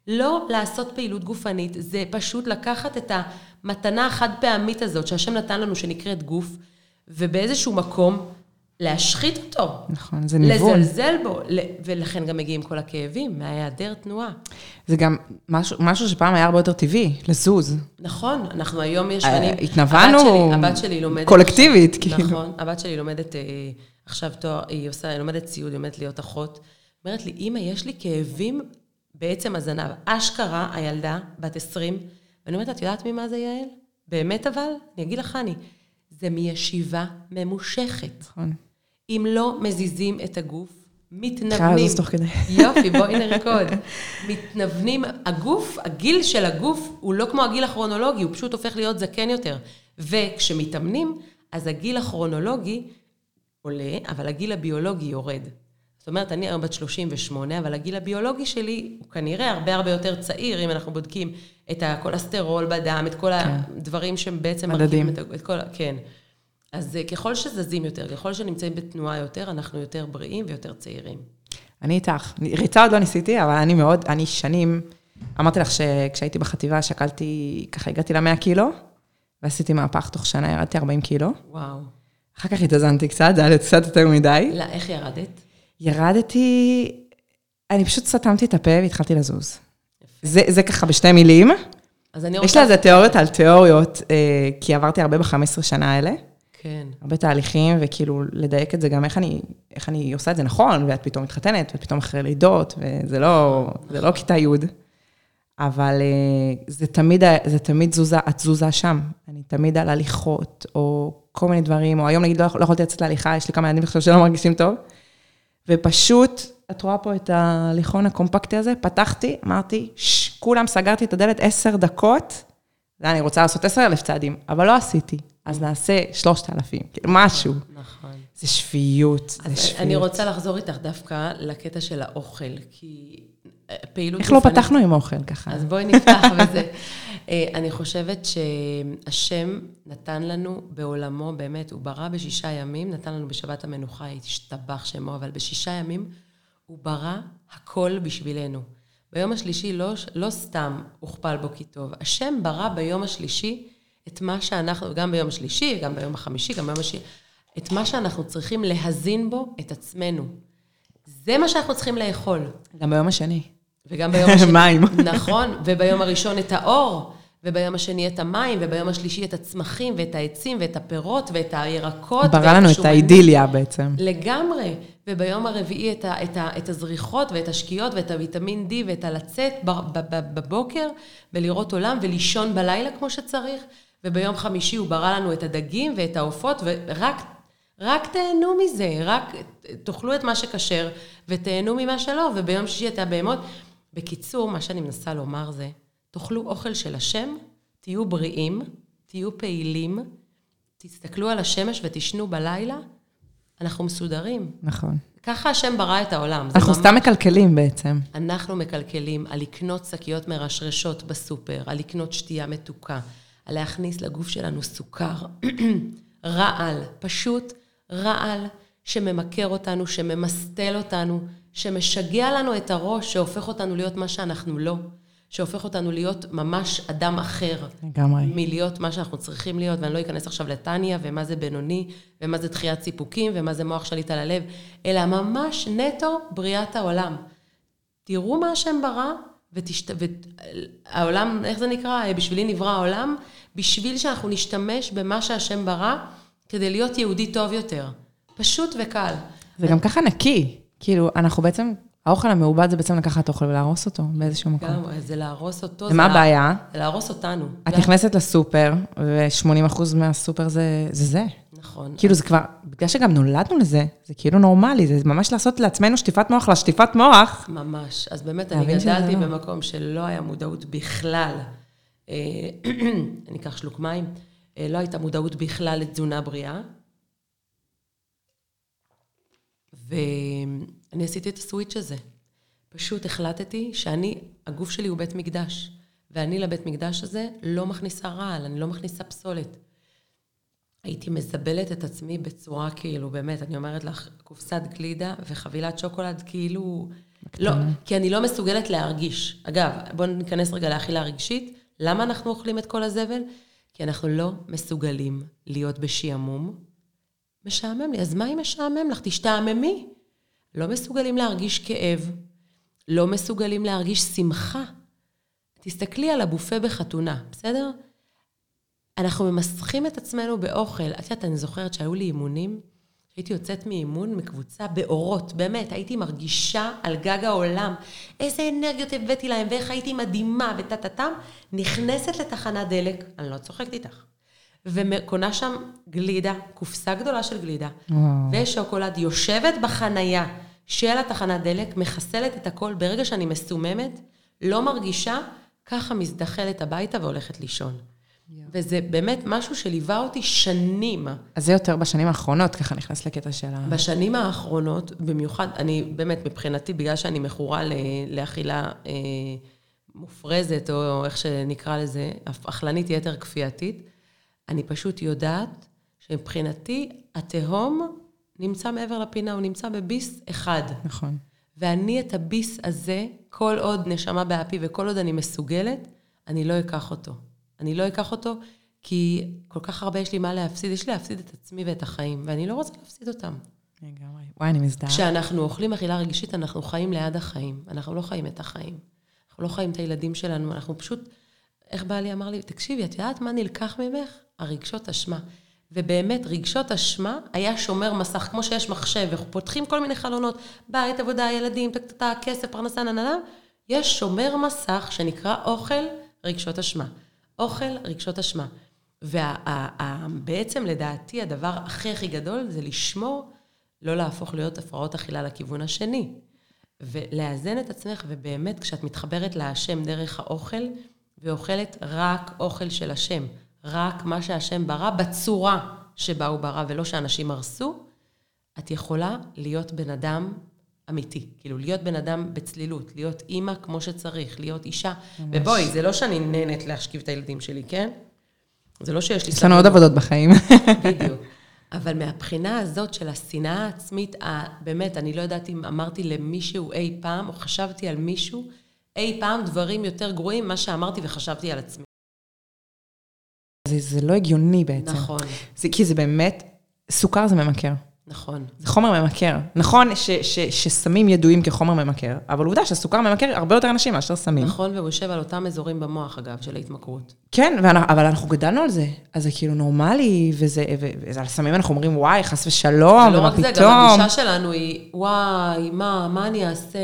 לא לעשות פעילות גופנית, זה פשוט לקחת את המתנה החד פעמית הזאת שהשם נתן לנו, שנקראת גוף, ובאיזשהו מקום להשחית אותו. נכון, זה ניוון. לזלזל בו, ולכן גם מגיעים כל הכאבים, מהיעדר תנועה. זה גם משהו, משהו שפעם היה הרבה יותר טבעי, לזוז. נכון, אנחנו היום ישבנים. אה, התנוונו הבת שלי, הבת שלי לומדת... קולקטיבית, עכשיו- כאילו. נכון, הבת שלי לומדת אה, עכשיו תואר, היא עושה, היא לומדת ציוד, היא לומדת להיות אחות. אומרת לי, אמא, יש לי כאבים בעצם הזנב. אשכרה, הילדה, בת 20, ואני אומרת, את יודעת ממה זה יעל? באמת אבל? אני אגיד לך אני, זה מישיבה ממושכת. נכון. אם לא מזיזים את הגוף, מתנוונים. חייב לזוז תוך כדי. יופי, בואי נרקוד. מתנוונים, הגוף, הגיל של הגוף הוא לא כמו הגיל הכרונולוגי, הוא פשוט הופך להיות זקן יותר. וכשמתאמנים, אז הגיל הכרונולוגי עולה, אבל הגיל הביולוגי יורד. זאת אומרת, אני היום בת 38, אבל הגיל הביולוגי שלי הוא כנראה הרבה הרבה יותר צעיר, אם אנחנו בודקים את הכולסטרול בדם, את כל כן. הדברים שהם בעצם... מדדים. מרכיבים את, את כל... כן. אז אה, ככל שזזים יותר, ככל שנמצאים בתנועה יותר, אנחנו יותר בריאים ויותר צעירים. אני איתך. ריצה עוד לא ניסיתי, אבל אני מאוד, אני שנים, אמרתי לך שכשהייתי בחטיבה שקלתי, ככה הגעתי ל-100 קילו, ועשיתי מהפך תוך שנה, ירדתי 40 קילו. וואו. אחר כך התאזנתי קצת, זה היה לי קצת יותר מדי. לא, איך ירדת? ירדתי, אני פשוט סתמתי את הפה והתחלתי לזוז. זה, זה ככה בשתי מילים. אז אני יש רוצה... לזה תיאוריות על תיאוריות, אה, כי עברתי הרבה ב-15 שנה האלה. כן. הרבה תהליכים, וכאילו לדייק את זה גם איך אני, איך אני עושה את זה נכון, ואת פתאום מתחתנת, ואת פתאום אחרי לידות, וזה לא, זה לא כיתה י', אבל אה, זה תמיד, זה תמיד תזוזה, התזוזה שם. אני תמיד על הליכות, או כל מיני דברים, או היום נגיד לא, לא יכולתי לצאת להליכה, יש לי כמה ילדים עכשיו שלא מרגישים טוב, ופשוט, את רואה פה את ההליכון הקומפקטי הזה, פתחתי, אמרתי, שש, כולם, סגרתי את הדלת עשר דקות, אני רוצה לעשות עשר אלף צעדים, אבל לא עשיתי, אז נעשה שלושת אלפים, כאילו, משהו. נכון. זה שפיות, זה שפיות. אני רוצה לחזור איתך דווקא לקטע של האוכל, כי אה, פעילות איך לא פתחנו עם אוכל ככה? אז בואי נפתח בזה. אה, אני חושבת שהשם נתן לנו בעולמו, באמת, הוא ברא בשישה ימים, נתן לנו בשבת המנוחה, השתבח שמו, אבל בשישה ימים הוא ברא הכל בשבילנו. ביום השלישי לא, לא סתם הוכפל בו כי טוב, השם ברא ביום השלישי את מה שאנחנו, גם ביום השלישי, גם ביום החמישי, גם ביום השישי, את מה שאנחנו צריכים להזין בו את עצמנו. זה מה שאנחנו צריכים לאכול. גם ביום השני. וגם ביום השני... מים. נכון, וביום הראשון את האור, וביום השני את המים, וביום השלישי את הצמחים, ואת העצים, ואת הפירות, ואת הירקות. ברא ואת לנו את. האידיליה בעצם. לגמרי. וביום הרביעי את, ה, את, ה, את הזריחות ואת השקיעות ואת הוויטמין D ואת הלצאת בבוקר ולראות עולם ולישון בלילה כמו שצריך. וביום חמישי הוא ברא לנו את הדגים ואת העופות, ורק רק תהנו מזה, רק תאכלו את מה שכשר ותהנו ממה שלא, וביום שישי את הבהמות. בקיצור, מה שאני מנסה לומר זה, תאכלו אוכל של השם, תהיו בריאים, תהיו פעילים, תסתכלו על השמש ותישנו בלילה, אנחנו מסודרים. נכון. ככה השם ברא את העולם. אנחנו ממש- סתם מקלקלים בעצם. אנחנו מקלקלים על לקנות שקיות מרשרשות בסופר, על לקנות שתייה מתוקה, על להכניס לגוף שלנו סוכר, רעל, פשוט רעל שממכר אותנו, שממסטל אותנו, שמשגע לנו את הראש, שהופך אותנו להיות מה שאנחנו לא, שהופך אותנו להיות ממש אדם אחר. לגמרי. מלהיות מה שאנחנו צריכים להיות, ואני לא אכנס עכשיו לטניה, ומה זה בינוני, ומה זה דחיית סיפוקים, ומה זה מוח שליט על הלב, אלא ממש נטו בריאת העולם. תראו מה השם ברא, ותשת... והעולם, איך זה נקרא? בשבילי נברא העולם, בשביל שאנחנו נשתמש במה שהשם ברא, כדי להיות יהודי טוב יותר. פשוט וקל. זה גם ככה נקי. כאילו, אנחנו בעצם, האוכל המעובד זה בעצם לקחת אוכל ולהרוס אותו באיזשהו מקום. גם זה להרוס אותו. ומה הבעיה? זה להרוס אותנו. את נכנסת לסופר, ו-80% מהסופר זה זה. זה. נכון. כאילו, זה כבר, בגלל שגם נולדנו לזה, זה כאילו נורמלי, זה ממש לעשות לעצמנו שטיפת מוח לשטיפת מוח. ממש. אז באמת, אני גדלתי לא. במקום שלא היה מודעות בכלל. אה, אני אקח שלוק מים. אה, לא הייתה מודעות בכלל לתזונה בריאה. ואני עשיתי את הסוויץ' הזה. פשוט החלטתי שאני, הגוף שלי הוא בית מקדש. ואני לבית מקדש הזה לא מכניסה רעל, אני לא מכניסה פסולת. הייתי מזבלת את עצמי בצורה כאילו, באמת, אני אומרת לך, קופסת גלידה וחבילת שוקולד, כאילו... לא, כי אני לא מסוגלת להרגיש. אגב, בואו ניכנס רגע לאכילה רגשית. למה אנחנו אוכלים את כל הזבל? כי אנחנו לא מסוגלים להיות בשעמום. משעמם לי, אז מה אם משעמם לך? תשתעממי. לא מסוגלים להרגיש כאב, לא מסוגלים להרגיש שמחה. תסתכלי על הבופה בחתונה, בסדר? אנחנו ממסכים את עצמנו באוכל. את יודעת, אני זוכרת שהיו לי אימונים, הייתי יוצאת מאימון מקבוצה באורות, באמת, הייתי מרגישה על גג העולם איזה אנרגיות הבאתי להם ואיך הייתי מדהימה וטה-טה-טם, נכנסת לתחנת דלק, אני לא צוחקת איתך, וקונה שם גלידה, קופסה גדולה של גלידה, וואו. ושוקולד, יושבת בחנייה של התחנת דלק, מחסלת את הכל, ברגע שאני מסוממת, לא מרגישה, ככה מזדחלת הביתה והולכת לישון. וזה באמת משהו שליווה אותי שנים. אז זה יותר בשנים האחרונות, ככה נכנס לקטע של ה... בשנים האחרונות, במיוחד, אני באמת, מבחינתי, בגלל שאני מכורה לאכילה אה, מופרזת, או איך שנקרא לזה, אכלנית יתר כפייתית, אני פשוט יודעת שמבחינתי, התהום נמצא מעבר לפינה, הוא נמצא בביס אחד. נכון. ואני את הביס הזה, כל עוד נשמה באפי וכל עוד אני מסוגלת, אני לא אקח אותו. אני לא אקח אותו, כי כל כך הרבה יש לי מה להפסיד. יש לי להפסיד את עצמי ואת החיים, ואני לא רוצה להפסיד אותם. לגמרי. וואי, אני מזדהה. כשאנחנו אוכלים אכילה רגישית, אנחנו חיים ליד החיים. אנחנו לא חיים את החיים. אנחנו לא חיים את הילדים שלנו, אנחנו פשוט... איך בעלי אמר לי, תקשיבי, את יודעת מה נלקח ממך? הרגשות אשמה. ובאמת, רגשות אשמה היה שומר מסך, כמו שיש מחשב, ופותחים כל מיני חלונות, בית, עבודה, ילדים, טקטטה, כסף, פרנסה, נננה, יש שומר מסך שנקרא אוכל, רגשות אשמה. אוכל, רגשות אשמה. ובעצם, לדעתי, הדבר הכי הכי גדול זה לשמור, לא להפוך להיות הפרעות אכילה לכיוון השני. ולאזן את עצמך, ובאמת, כשאת מתחברת להשם דרך האוכל, ואוכלת רק אוכל של השם, רק מה שהשם ברא בצורה שבה הוא ברא, ולא שאנשים הרסו, את יכולה להיות בן אדם אמיתי. כאילו, להיות בן אדם בצלילות, להיות אימא כמו שצריך, להיות אישה. ממש. ובואי, זה לא שאני נהנית להשכיב את הילדים שלי, כן? זה לא שיש לי... יש לנו עוד עבודות בחיים. בדיוק. אבל מהבחינה הזאת של השנאה העצמית, באמת, אני לא יודעת אם אמרתי למישהו אי פעם, או חשבתי על מישהו אי פעם דברים יותר גרועים ממה שאמרתי וחשבתי על עצמי. זה, זה לא הגיוני בעצם. נכון. זה, כי זה באמת, סוכר זה ממכר. נכון. זה חומר ממכר. נכון ש, ש, שסמים ידועים כחומר ממכר, אבל עובדה שהסוכר ממכר הרבה יותר אנשים מאשר סמים. נכון, והוא יושב על אותם אזורים במוח, אגב, של ההתמכרות. כן, אבל אנחנו גדלנו על זה. אז זה כאילו נורמלי, וזה, ועל סמים אנחנו אומרים, וואי, חס ושלום, ומה פתאום. ולא רק זה, גם הגישה שלנו היא, וואי, מה, מה אני אעשה?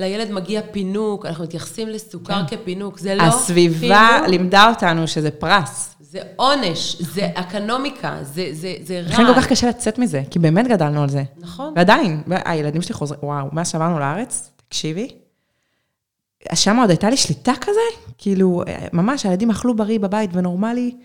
לילד מגיע פינוק, אנחנו מתייחסים לסוכר כן. כפינוק, זה לא הסביבה פינוק. לימדה אותנו שזה פרס. זה עונש, זה אקנומיקה, זה, זה, זה רע. לכן כל כך קשה לצאת מזה, כי באמת גדלנו על זה. נכון. ועדיין, הילדים שלי חוזרים, וואו, מאז שעברנו לארץ, תקשיבי, שם עוד הייתה לי שליטה כזה, כאילו, ממש, הילדים אכלו בריא בבית ונורמלי,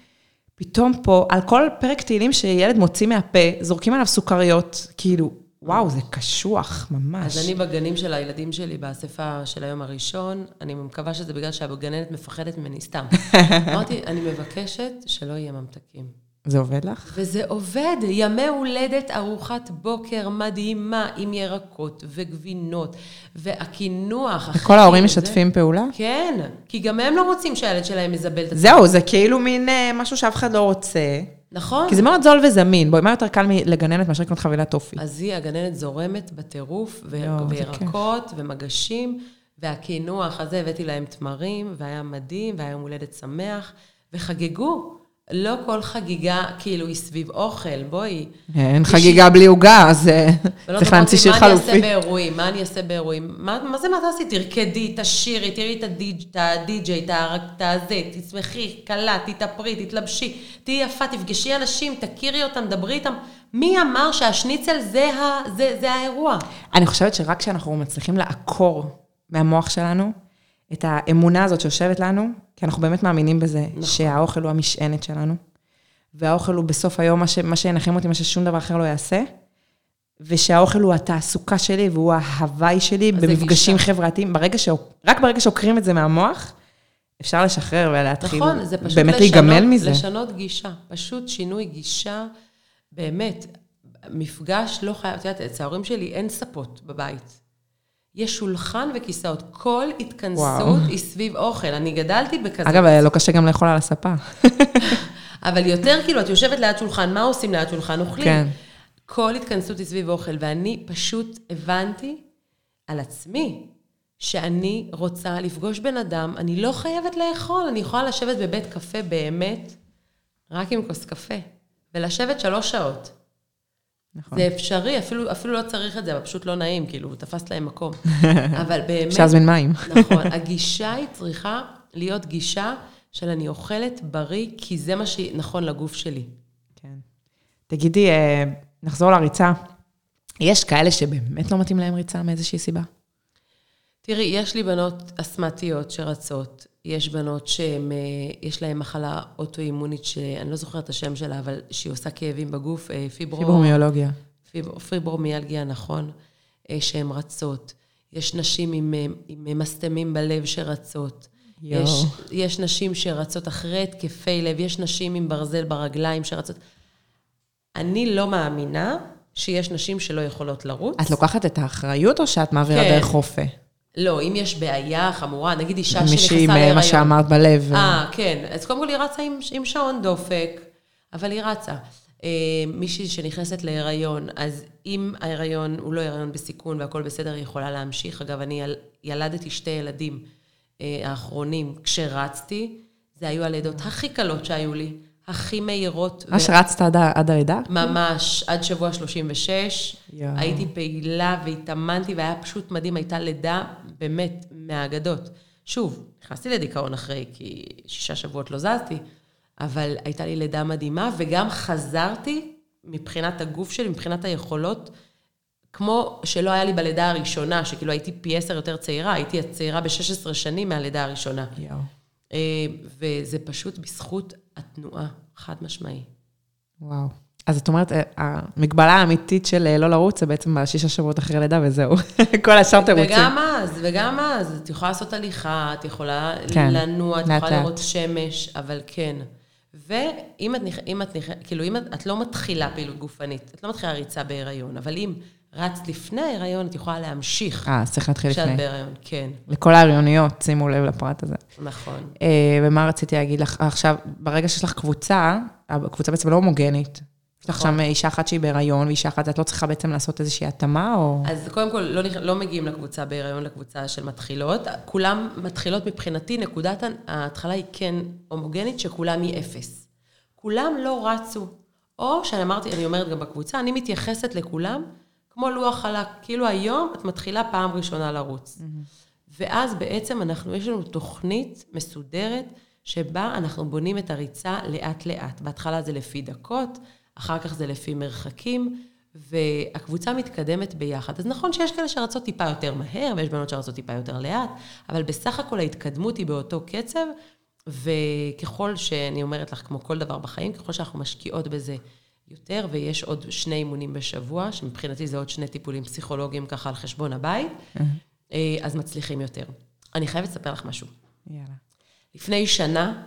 פתאום פה, על כל פרק תהילים שילד מוציא מהפה, זורקים עליו סוכריות, כאילו, וואו, זה קשוח, ממש. אז אני בגנים של הילדים שלי, באספה של היום הראשון, אני מקווה שזה בגלל שהגננת מפחדת ממני סתם. אמרתי, אני מבקשת שלא יהיה ממתקים. זה עובד לך? וזה עובד. ימי הולדת, ארוחת בוקר מדהימה עם ירקות וגבינות, והקינוח. וכל ההורים משתפים פעולה? כן, כי גם הם לא רוצים שהילד שלהם יזבל את עצמו. זהו, זה כאילו מין אה, משהו שאף אחד לא רוצה. נכון. כי זה מאוד זול וזמין. בואי, מה יותר קל לגננת מאשר לקנות חבילת טופי? אז היא, הגננת זורמת בטירוף, וירקות ומגשים, והקינוח הזה, הבאתי להם תמרים, והיה מדהים, והיה יום הולדת שמח, וחגגו. לא כל חגיגה כאילו היא סביב אוכל, בואי. אין חגיגה בלי עוגה, אז אה, צריך להמציא שיר חלופי. מה אני אעשה באירועים? מה אני אעשה באירועים? מה זה מה תעשי? תרקדי, תשירי, תראי את הדי-ג'יי, את הזה, תצמחי, קלה, תתאפרי, תתלבשי, תהיי יפה, תפגשי אנשים, תכירי אותם, דברי איתם. מי אמר שהשניצל זה, ה, זה, זה האירוע? אני חושבת שרק כשאנחנו מצליחים לעקור מהמוח שלנו את האמונה הזאת שיושבת לנו, כי אנחנו באמת מאמינים בזה, נכון. שהאוכל הוא המשענת שלנו, והאוכל הוא בסוף היום מה, ש, מה שינחם אותי, מה ששום דבר אחר לא יעשה, ושהאוכל הוא התעסוקה שלי והוא ההוואי שלי במפגשים חברתיים. ברגע ש... רק ברגע שעוקרים את זה מהמוח, אפשר לשחרר ולהתחיל נכון, זה באמת להיגמל מזה. לשנות גישה, פשוט שינוי גישה, באמת, מפגש לא חייב, את יודעת, אצל ההורים שלי אין ספות בבית. יש שולחן וכיסאות. כל התכנסות וואו. היא סביב אוכל. אני גדלתי בכזה... אגב, לא קשה גם לאכול על הספה. אבל יותר כאילו, את יושבת ליד שולחן, מה עושים ליד שולחן? אוכלים. כן. כל התכנסות היא סביב אוכל, ואני פשוט הבנתי על עצמי שאני רוצה לפגוש בן אדם, אני לא חייבת לאכול, אני יכולה לשבת בבית קפה באמת, רק עם כוס קפה, ולשבת שלוש שעות. נכון. זה אפשרי, אפילו, אפילו לא צריך את זה, אבל פשוט לא נעים, כאילו, תפסת להם מקום. אבל באמת, אפשר להזמין מים. נכון, הגישה היא צריכה להיות גישה של אני אוכלת בריא, כי זה מה שנכון לגוף שלי. כן. תגידי, אה, נחזור לריצה. יש כאלה שבאמת לא מתאים להם ריצה מאיזושהי סיבה? תראי, יש לי בנות אסתמטיות שרצות, יש בנות שיש להן מחלה אוטואימונית, שאני לא זוכרת את השם שלה, אבל שהיא עושה כאבים בגוף, אה, פיברו... פיברומיולוגיה. פיב- פיברומיאלגיה, נכון, אה, שהן רצות. יש נשים עם, אה, עם מסתמים בלב שרצות. יש, יש נשים שרצות אחרי התקפי לב, יש נשים עם ברזל ברגליים שרצות. אני לא מאמינה שיש נשים שלא יכולות לרוץ. את לוקחת את האחריות או שאת מעבירה כן. דרך רופא? לא, אם יש בעיה חמורה, נגיד אישה מישהי שנכנסה עם להיריון. מה שאמרת בלב. אה, כן. אז קודם כל היא רצה עם, עם שעון דופק, אבל היא רצה. אה, מישהי שנכנסת להיריון, אז אם ההיריון הוא לא הריון בסיכון והכול בסדר, היא יכולה להמשיך. אגב, אני יל, ילדתי שתי ילדים אה, האחרונים כשרצתי, זה היו הלידות הכי קלות שהיו לי, הכי מהירות. ממש רצת עד עד הלידה? ממש, עד שבוע 36. יואו. הייתי פעילה והתאמנתי, והיה פשוט מדהים, הייתה לידה באמת מהאגדות. שוב, נכנסתי לדיכאון אחרי, כי שישה שבועות לא זזתי, אבל הייתה לי לידה מדהימה, וגם חזרתי מבחינת הגוף שלי, מבחינת היכולות, כמו שלא היה לי בלידה הראשונה, שכאילו הייתי פי עשר יותר צעירה, הייתי הצעירה ב-16 שנים מהלידה הראשונה. יואו. אה, וזה פשוט בזכות התנועה, חד משמעי. וואו. אז את אומרת, אה, המגבלה האמיתית של אה, לא לרוץ זה בעצם בשישה שבועות אחרי לידה וזהו. כל השאר אתם רוצים. וגם אז, וגם אז, את יכולה לעשות הליכה, את יכולה כן, לנוע, את יכולה. לראות שמש, אבל כן. ואם את. אם את. כאילו, אם את, את לא מתחילה פעילות גופנית, את לא מתחילה ריצה בהיריון, אבל אם רצת לפני ההיריון, את יכולה להמשיך אה, אז צריך להתחיל כשאת לפני. בהיריון. כן, לכל ההריוניות, שימו לב לפרט הזה. נכון. אה, ומה רציתי להגיד לך? עכשיו, ברגע שיש לך קבוצה, הקבוצה בעצם לא הומוגנית. יש לך נכון. שם אישה אחת שהיא בהיריון ואישה אחת, את לא צריכה בעצם לעשות איזושהי התאמה, או... אז קודם כל, לא, לא מגיעים לקבוצה בהיריון, לקבוצה של מתחילות. כולם מתחילות מבחינתי, נקודת ההתחלה היא כן הומוגנית, שכולם היא אפס. כולם לא רצו. או שאני אמרתי, אני אומרת גם בקבוצה, אני מתייחסת לכולם כמו לוח חלק. כאילו היום את מתחילה פעם ראשונה לרוץ. ואז בעצם אנחנו, יש לנו תוכנית מסודרת, שבה אנחנו בונים את הריצה לאט-לאט. בהתחלה זה לפי דקות, אחר כך זה לפי מרחקים, והקבוצה מתקדמת ביחד. אז נכון שיש כאלה שרצות טיפה יותר מהר, ויש בנות שרצות טיפה יותר לאט, אבל בסך הכל ההתקדמות היא באותו קצב, וככל שאני אומרת לך, כמו כל דבר בחיים, ככל שאנחנו משקיעות בזה יותר, ויש עוד שני אימונים בשבוע, שמבחינתי זה עוד שני טיפולים פסיכולוגיים ככה על חשבון הבית, אה, אז מצליחים יותר. אני חייבת לספר לך משהו. יאללה. לפני שנה,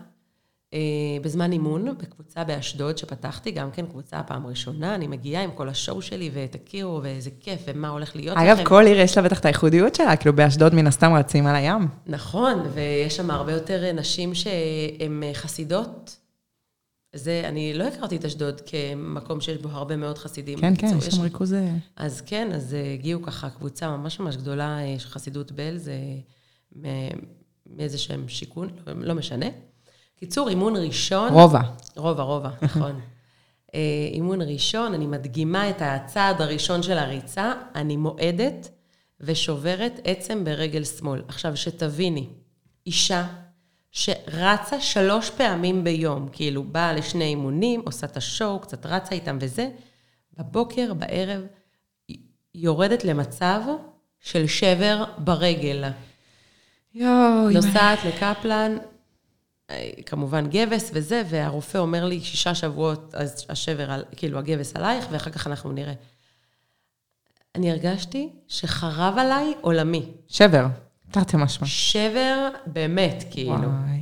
אה, בזמן אימון, בקבוצה באשדוד שפתחתי, גם כן קבוצה פעם ראשונה, אני מגיעה עם כל השואו שלי, ותכירו, ואיזה כיף, ומה הולך להיות לכם. אגב, כל עיר יש לה בטח את הייחודיות שלה, כאילו באשדוד מן הסתם רצים על הים. נכון, ויש שם הרבה יותר נשים שהן חסידות. זה, אני לא הכרתי את אשדוד כמקום שיש בו הרבה מאוד חסידים. כן, כן, יש שם ריכוז... אה, אז כן, אז אה, הגיעו ככה קבוצה ממש ממש גדולה אה, של חסידות בל, זה מאיזה שהם שיכון, לא, לא משנה. קיצור, אימון ראשון. רובע. רובע, רובע, נכון. אימון ראשון, אני מדגימה את הצעד הראשון של הריצה, אני מועדת ושוברת עצם ברגל שמאל. עכשיו, שתביני, אישה שרצה שלוש פעמים ביום, כאילו באה לשני אימונים, עושה את השואו, קצת רצה איתם וזה, בבוקר, בערב, יורדת למצב של שבר ברגל. יואו, נוסעת לקפלן, כמובן גבס וזה, והרופא אומר לי, שישה שבועות, אז השבר, על- כאילו, הגבס עלייך, ואחר כך אנחנו נראה. אני הרגשתי שחרב עליי עולמי. שבר, תרתי משמע. שבר באמת, כאילו. וואי.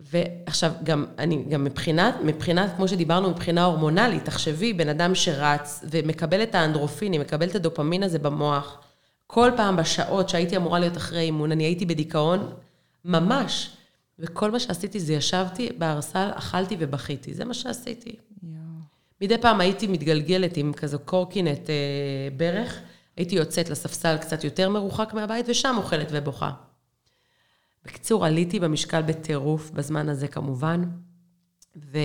ועכשיו, גם, אני, גם מבחינת, מבחינת, כמו שדיברנו, מבחינה הורמונלית, תחשבי, בן אדם שרץ ומקבל את האנדרופינים, מקבל את הדופמין הזה במוח, כל פעם בשעות שהייתי אמורה להיות אחרי אימון, אני הייתי בדיכאון ממש. וכל מה שעשיתי זה ישבתי בארסל, אכלתי ובכיתי. זה מה שעשיתי. יואו. מדי פעם הייתי מתגלגלת עם כזו קורקינט אה, ברך, הייתי יוצאת לספסל קצת יותר מרוחק מהבית, ושם אוכלת ובוכה. בקיצור, עליתי במשקל בטירוף בזמן הזה כמובן, ו...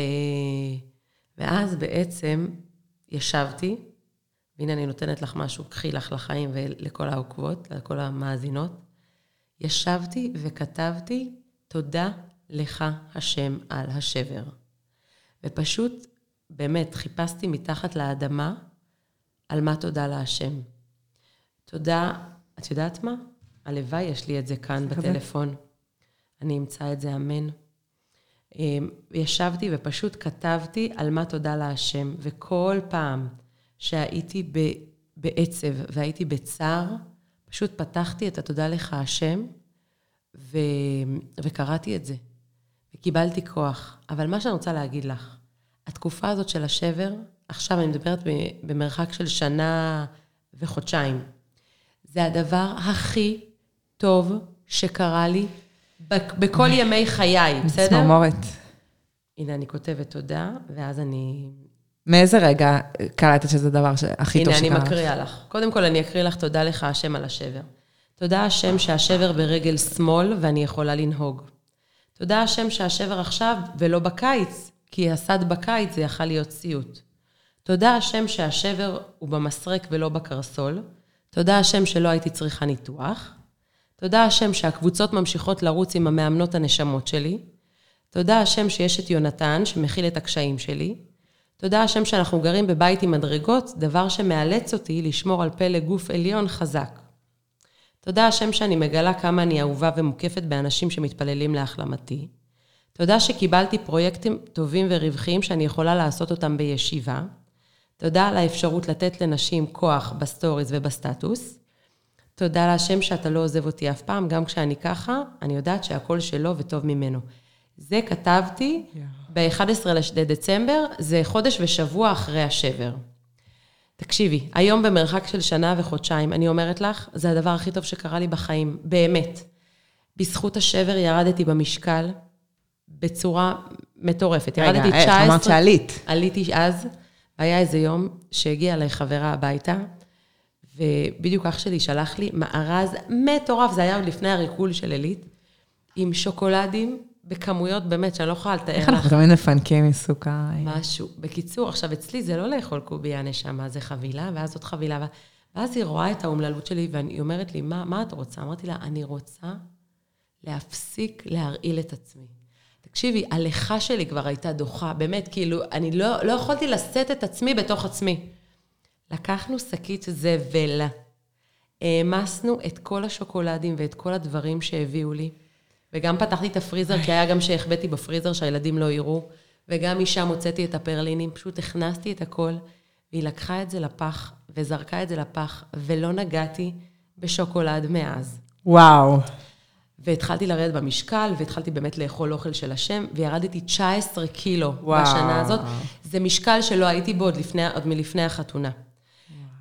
ואז בעצם ישבתי, והנה אני נותנת לך משהו, קחי לך לחיים ולכל העוקבות, לכל המאזינות. ישבתי וכתבתי, תודה לך השם על השבר. ופשוט, באמת, חיפשתי מתחת לאדמה על מה תודה להשם. תודה, את יודעת מה? הלוואי, יש לי את זה כאן בטלפון. אני אמצא את זה, אמן. אמ, ישבתי ופשוט כתבתי על מה תודה להשם, וכל פעם שהייתי בעצב והייתי בצער, פשוט פתחתי את התודה לך השם, ו... וקראתי את זה. וקיבלתי כוח. אבל מה שאני רוצה להגיד לך, התקופה הזאת של השבר, עכשיו אני מדברת במרחק של שנה וחודשיים, זה הדבר הכי טוב שקרה לי בכל ימי חיי, בסדר? צמרמורת. הנה, אני כותבת תודה, ואז אני... מאיזה רגע קלטת שזה הדבר הכי טוב שקרה לך? הנה, אני מקריאה לך. קודם כל, אני אקריא לך תודה לך, השם, על השבר. תודה, השם, שהשבר ברגל שמאל ואני יכולה לנהוג. תודה, השם, שהשבר עכשיו ולא בקיץ, כי הסד בקיץ זה יכל להיות סיוט. תודה, השם, שהשבר הוא במסרק ולא בקרסול. תודה, השם, שלא הייתי צריכה ניתוח. תודה השם שהקבוצות ממשיכות לרוץ עם המאמנות הנשמות שלי. תודה השם שיש את יונתן שמכיל את הקשיים שלי. תודה השם שאנחנו גרים בבית עם מדרגות, דבר שמאלץ אותי לשמור על פלג גוף עליון חזק. תודה השם שאני מגלה כמה אני אהובה ומוקפת באנשים שמתפללים להחלמתי. תודה שקיבלתי פרויקטים טובים ורווחיים שאני יכולה לעשות אותם בישיבה. תודה על האפשרות לתת לנשים כוח בסטוריז ובסטטוס. תודה להשם שאתה לא עוזב אותי אף פעם, גם כשאני ככה, אני יודעת שהכל שלו וטוב ממנו. זה כתבתי yeah. ב-11 לדצמבר, זה חודש ושבוע אחרי השבר. תקשיבי, היום במרחק של שנה וחודשיים, אני אומרת לך, זה הדבר הכי טוב שקרה לי בחיים, באמת. בזכות השבר ירדתי במשקל בצורה מטורפת. רגע, ירדתי 19... רגע, אמרת שעלית. עליתי אז, והיה איזה יום שהגיעה אליי חברה הביתה, ובדיוק אח שלי שלח לי מארז מטורף, זה היה עוד לפני הריקול של עילית, עם שוקולדים בכמויות באמת שאני לא יכולה לתאר לך. איך אנחנו תמיד מפנקים מסוכר? משהו. בקיצור, עכשיו אצלי זה לא לאכול קובייה נשמה, זה חבילה, ואז עוד חבילה. ואז היא רואה את האומללות שלי, והיא אומרת לי, מה, מה את רוצה? אמרתי לה, אני רוצה להפסיק להרעיל את עצמי. תקשיבי, הלכה שלי כבר הייתה דוחה, באמת, כאילו, אני לא, לא יכולתי לשאת את עצמי בתוך עצמי. לקחנו שקית זבל, העמסנו את כל השוקולדים ואת כל הדברים שהביאו לי, וגם פתחתי את הפריזר, כי היה גם שהחבאתי בפריזר שהילדים לא יראו, וגם משם הוצאתי את הפרלינים, פשוט הכנסתי את הכל, והיא לקחה את זה לפח, וזרקה את זה לפח, ולא נגעתי בשוקולד מאז. וואו. והתחלתי לרדת במשקל, והתחלתי באמת לאכול אוכל של השם, וירדתי 19 קילו וואו. בשנה הזאת. זה משקל שלא הייתי בו עוד, לפני, עוד מלפני החתונה.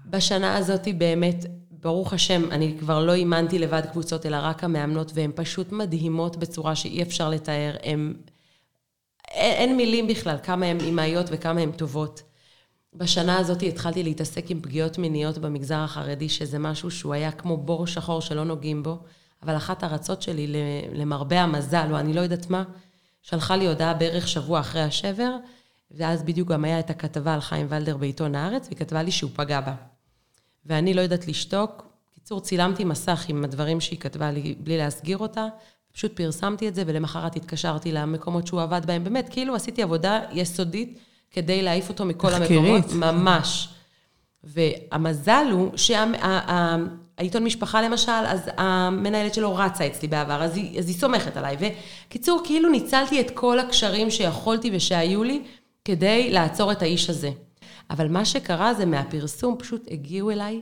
בשנה הזאת באמת, ברוך השם, אני כבר לא אימנתי לבד קבוצות, אלא רק המאמנות, והן פשוט מדהימות בצורה שאי אפשר לתאר. הם... אין, אין מילים בכלל, כמה הן אימהיות וכמה הן טובות. בשנה הזאת התחלתי להתעסק עם פגיעות מיניות במגזר החרדי, שזה משהו שהוא היה כמו בור שחור שלא נוגעים בו, אבל אחת הרצות שלי, למרבה המזל, או אני לא יודעת מה, שלחה לי הודעה בערך שבוע אחרי השבר, ואז בדיוק גם היה את הכתבה על חיים ולדר בעיתון הארץ, והיא כתבה לי שהוא פגע בה. ואני לא יודעת לשתוק. קיצור, צילמתי מסך עם הדברים שהיא כתבה לי בלי להסגיר אותה, פשוט פרסמתי את זה, ולמחרת התקשרתי למקומות שהוא עבד בהם. באמת, כאילו עשיתי עבודה יסודית כדי להעיף אותו מכל המקומות. ממש. והמזל הוא שהעיתון משפחה למשל, אז המנהלת שלו רצה אצלי בעבר, אז היא, אז היא סומכת עליי. וקיצור, כאילו ניצלתי את כל הקשרים שיכולתי ושהיו לי כדי לעצור את האיש הזה. אבל מה שקרה זה מהפרסום פשוט הגיעו אליי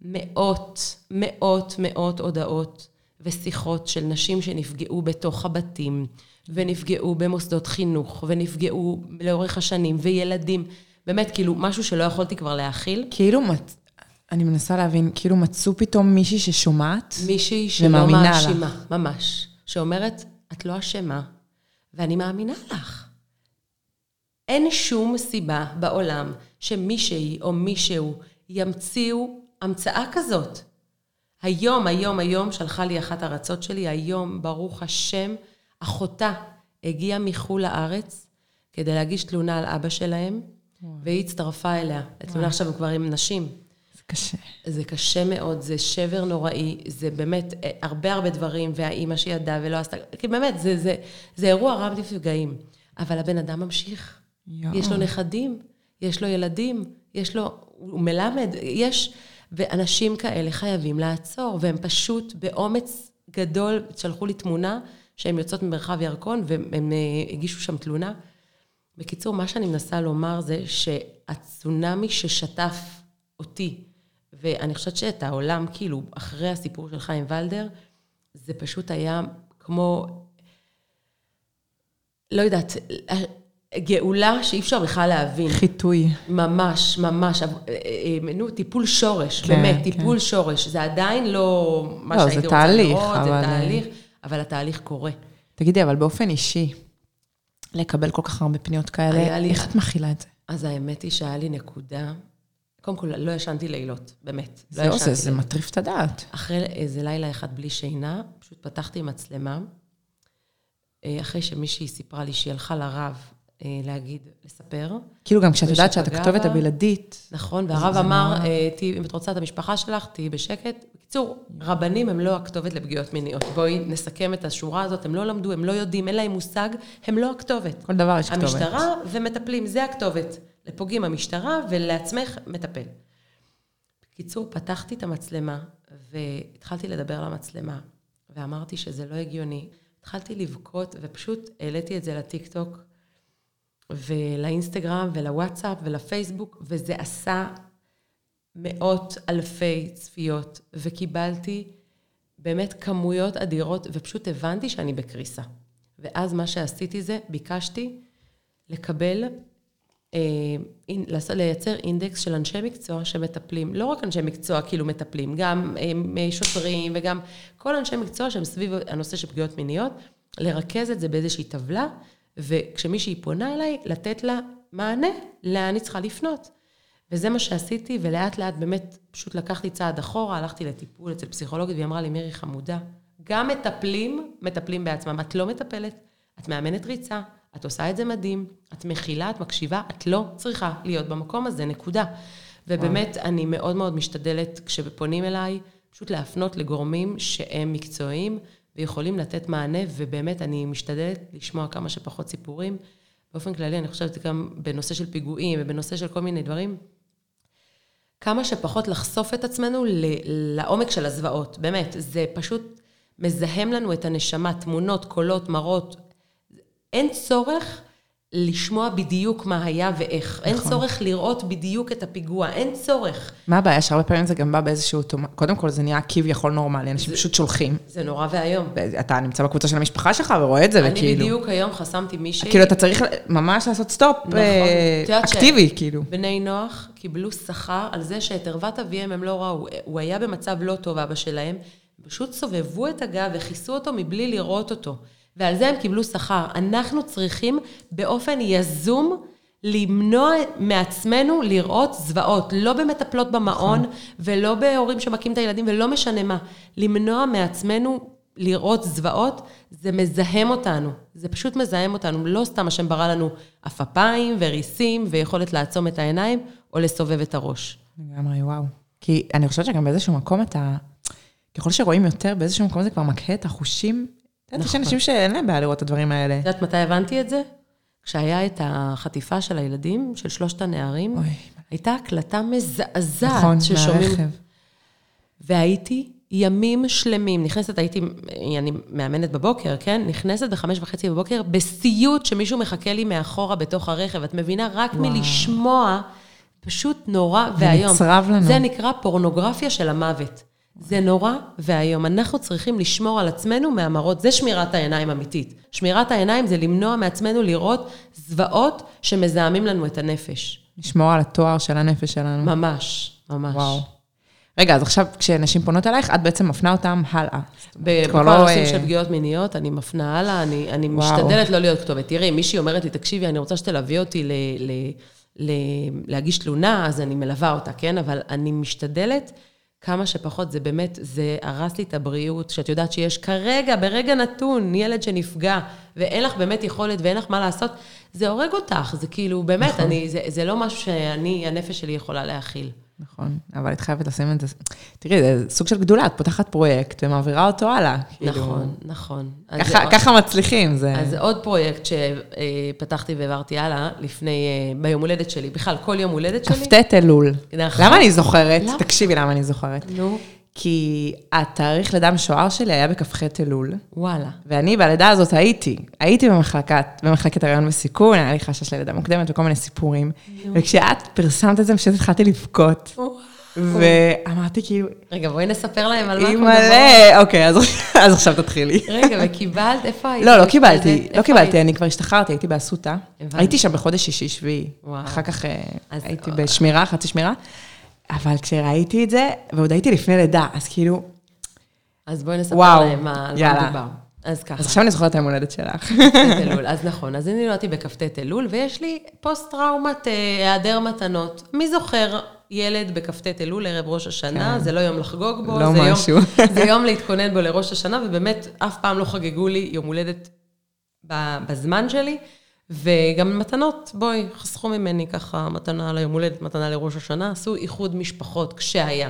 מאות, מאות, מאות הודעות ושיחות של נשים שנפגעו בתוך הבתים, ונפגעו במוסדות חינוך, ונפגעו לאורך השנים, וילדים. באמת, כאילו, משהו שלא יכולתי כבר להכיל. כאילו, אני מנסה להבין, כאילו מצאו פתאום מישהי ששומעת? מישהי שלא מאשימה, ממש. שאומרת, את לא אשמה, ואני מאמינה לך. אין שום סיבה בעולם שמישהי או מישהו ימציאו המצאה כזאת. היום, היום, היום שלחה לי אחת הרצות שלי, היום, ברוך השם, אחותה הגיעה מחו"ל לארץ כדי להגיש תלונה על אבא שלהם, והיא הצטרפה אליה. התלונה עכשיו כבר עם נשים. קשה. זה קשה מאוד, זה שבר נוראי, זה באמת אה, הרבה הרבה דברים, והאימא שידעה ולא עשתה, כי באמת, זה, זה, זה אירוע רב נפגעים. אבל הבן אדם ממשיך. יואו. יש לו נכדים, יש לו ילדים, יש לו, הוא מלמד, יש, ואנשים כאלה חייבים לעצור, והם פשוט באומץ גדול, שלחו לי תמונה שהן יוצאות ממרחב ירקון, והם אה, הגישו שם תלונה. בקיצור, מה שאני מנסה לומר זה שהצונאמי ששטף אותי, ואני חושבת שאת העולם, כאילו, אחרי הסיפור של חיים ולדר, זה פשוט היה כמו, לא יודעת, גאולה שאי אפשר בכלל להבין. חיטוי. ממש, ממש. אה, אה, נו, טיפול שורש, כן, באמת, כן. טיפול שורש. זה עדיין לא מה לא, זה שהייתי רוצה תהליך, לראות, זה אבל- תהליך, אבל התהליך קורה. תגידי, אבל באופן אישי, לקבל כל כך הרבה פניות כאלה, היה לי- איך את מכילה את זה? אז האמת היא שהיה לי נקודה, קודם כל, לא ישנתי לילות, באמת. לא זה, ישנתי זה לילות. מטריף את הדעת. אחרי איזה לילה אחד בלי שינה, פשוט פתחתי מצלמה, אה, אחרי שמישהי סיפרה לי שהיא הלכה לרב אה, להגיד, לספר. כאילו גם כשאת יודעת שאת הכתובת. הבלעדית, נכון, זה- והרב זה אמר. אה, אם את רוצה את המשפחה שלך, תהיי בשקט. בקיצור, רבנים הם לא הכתובת לפגיעות מיניות. בואי נסכם את השורה הזאת, הם לא למדו, הם לא יודעים, אין להם מושג, הם לא הכתובת. כל דבר יש כתובת. המשטרה ומטפלים, זה הכתובת. לפוגעים המשטרה ולעצמך מטפל. בקיצור, פתחתי את המצלמה והתחלתי לדבר למצלמה, ואמרתי שזה לא הגיוני. התחלתי לבכות ופשוט העליתי את זה לטיקטוק ולאינסטגרם ולוואטסאפ ולפייסבוק, וזה עשה מאות אלפי צפיות, וקיבלתי באמת כמויות אדירות, ופשוט הבנתי שאני בקריסה. ואז מה שעשיתי זה, ביקשתי לקבל, לייצר אינדקס של אנשי מקצוע שמטפלים, לא רק אנשי מקצוע כאילו מטפלים, גם אה, שוטרים וגם כל אנשי מקצוע שהם סביב הנושא של פגיעות מיניות, לרכז את זה באיזושהי טבלה, וכשמישהי פונה אליי, לתת לה מענה לאן היא צריכה לפנות. וזה מה שעשיתי, ולאט לאט באמת פשוט לקחתי צעד אחורה, הלכתי לטיפול אצל פסיכולוגית, והיא אמרה לי, מירי חמודה, גם מטפלים, מטפלים בעצמם. את לא מטפלת, את מאמנת ריצה, את עושה את זה מדהים, את מכילה, את מקשיבה, את לא צריכה להיות במקום הזה, נקודה. ובאמת, אני מאוד מאוד משתדלת, כשפונים אליי, פשוט להפנות לגורמים שהם מקצועיים ויכולים לתת מענה, ובאמת, אני משתדלת לשמוע כמה שפחות סיפורים. באופן כללי, אני חושבת גם בנושא של פיגועים ובנושא של כל מיני דברים, כמה שפחות לחשוף את עצמנו לעומק של הזוועות. באמת, זה פשוט מזהם לנו את הנשמה, תמונות, קולות, מראות. אין צורך לשמוע בדיוק מה היה ואיך. אין נכון. צורך לראות בדיוק את הפיגוע, אין צורך. מה הבעיה? שהרבה פעמים זה גם בא באיזשהו. קודם כל, זה נהיה כביכול נורמלי, אנשים פשוט שולחים. זה נורא ואיום. אתה נמצא בקבוצה של המשפחה שלך ורואה את זה, אני וכאילו... בדיוק היום חסמתי מישהי, כאילו, אתה צריך ממש לעשות סטופ נכון. אה, יודעת ש- אקטיבי, כאילו. בני נוח קיבלו שכר על זה שאת ערוות אביהם הם לא ראו. הוא היה במצב לא טוב, אבא שלהם. פשוט סובבו את הגב וכיסו אותו מבלי לראות אותו. ועל זה הם קיבלו שכר. אנחנו צריכים באופן יזום למנוע מעצמנו לראות זוועות. לא במטפלות במעון, ולא בהורים שמכים את הילדים, ולא משנה מה. למנוע מעצמנו לראות זוועות, זה מזהם אותנו. זה פשוט מזהם אותנו. לא סתם השם ברא לנו עפפיים וריסים ויכולת לעצום את העיניים או לסובב את הראש. לגמרי, וואו. כי אני חושבת שגם באיזשהו מקום אתה... ככל שרואים יותר, באיזשהו מקום זה כבר מקהה את החושים. את יודעת, יש נכון. אנשים שאין להם בעיה לראות את הדברים האלה. את יודעת מתי הבנתי את זה? כשהיה את החטיפה של הילדים, של שלושת הנערים, אוי, הייתה הקלטה מזעזעת נכון, ששומעים. מהרכב. והייתי ימים שלמים, נכנסת, הייתי, אני מאמנת בבוקר, כן? נכנסת בחמש וחצי בבוקר בסיוט שמישהו מחכה לי מאחורה בתוך הרכב. את מבינה? רק וואו. מלשמוע, פשוט נורא זה ואיום. נצרב לנו. זה נקרא פורנוגרפיה של המוות. זה נורא ואיום. אנחנו צריכים לשמור על עצמנו מהמראות. זה שמירת העיניים אמיתית. שמירת העיניים זה למנוע מעצמנו לראות זוועות שמזהמים לנו את הנפש. לשמור על התואר של הנפש שלנו. ממש, ממש. וואו. רגע, אז עכשיו כשנשים פונות אלייך, את בעצם מפנה אותם הלאה. בכל לא, הנושאים אה, של פגיעות מיניות, אני מפנה הלאה, אני, אני. משתדלת לא להיות כתובת. תראי, מישהי אומרת לי, תקשיבי, אני רוצה שתלווי אותי ל, ל, ל, להגיש תלונה, אז אני מלווה אותה, כן? אבל אני משתדלת כמה שפחות, זה באמת, זה הרס לי את הבריאות, שאת יודעת שיש כרגע, ברגע נתון, ילד שנפגע, ואין לך באמת יכולת ואין לך מה לעשות, זה הורג אותך, זה כאילו, באמת, נכון. אני, זה, זה לא משהו שאני, הנפש שלי יכולה להכיל. נכון, אבל את חייבת לשים את זה. תראי, זה סוג של גדולה, את פותחת פרויקט ומעבירה אותו הלאה. כאילו, נכון, נכון. ככה- ככה מצליחים, זה... אז זה עוד פרויקט שפתחתי והעברתי הלאה, לפני, אה, ביום הולדת שלי, בכלל, כל יום הולדת שלי. כ"ט אלול. נכון. למה אני זוכרת? למה? תקשיבי למה אני זוכרת. נו, כי התאריך לידה המשוער שלי היה בכ"ח אלול, וואלה. ואני בלידה הזאת הייתי, הייתי במחלקת, במחלקת הריון וסיכון, היה לי חשש ללידה מוקדמת וכל מיני סיפורים. וכשאת פרסמת את זה, פשוט התחלתי לבכות. ואמרתי כאילו, רגע, בואי נספר להם על מה אנחנו אימא'לה, אוקיי, אז עכשיו תתחילי. רגע, וקיבלת? איפה היית? לא, לא קיבלתי, לא קיבלתי? אני כבר השתחררתי, הייתי באסותא. הייתי שם בחודש שישי-שביעי. אחר כך אה, הייתי בשמירה, חצי שמירה. אבל כשראיתי את זה, ועוד הייתי לפני לידה, אז כאילו, אז בואי נספר וואו, להם מה- על מה יאללה. מדובר. אז ככה. אז עכשיו אני זוכרת את היום הולדת שלך. כ"ט אלול, אז נכון, אז אני נולדתי בכ"ט אלול, ויש לי פוסט-טראומת אה, היעדר מתנות. מי זוכר ילד בכ"ט אלול, ערב ראש השנה, כן. זה לא יום לחגוג בו, לא זה, משהו. יום, זה יום להתכונן בו לראש השנה, ובאמת, אף פעם לא חגגו לי יום הולדת בזמן שלי, וגם מתנות, בואי, חסכו ממני ככה מתנה ליום הולדת, מתנה לראש השנה, עשו איחוד משפחות כשהיה.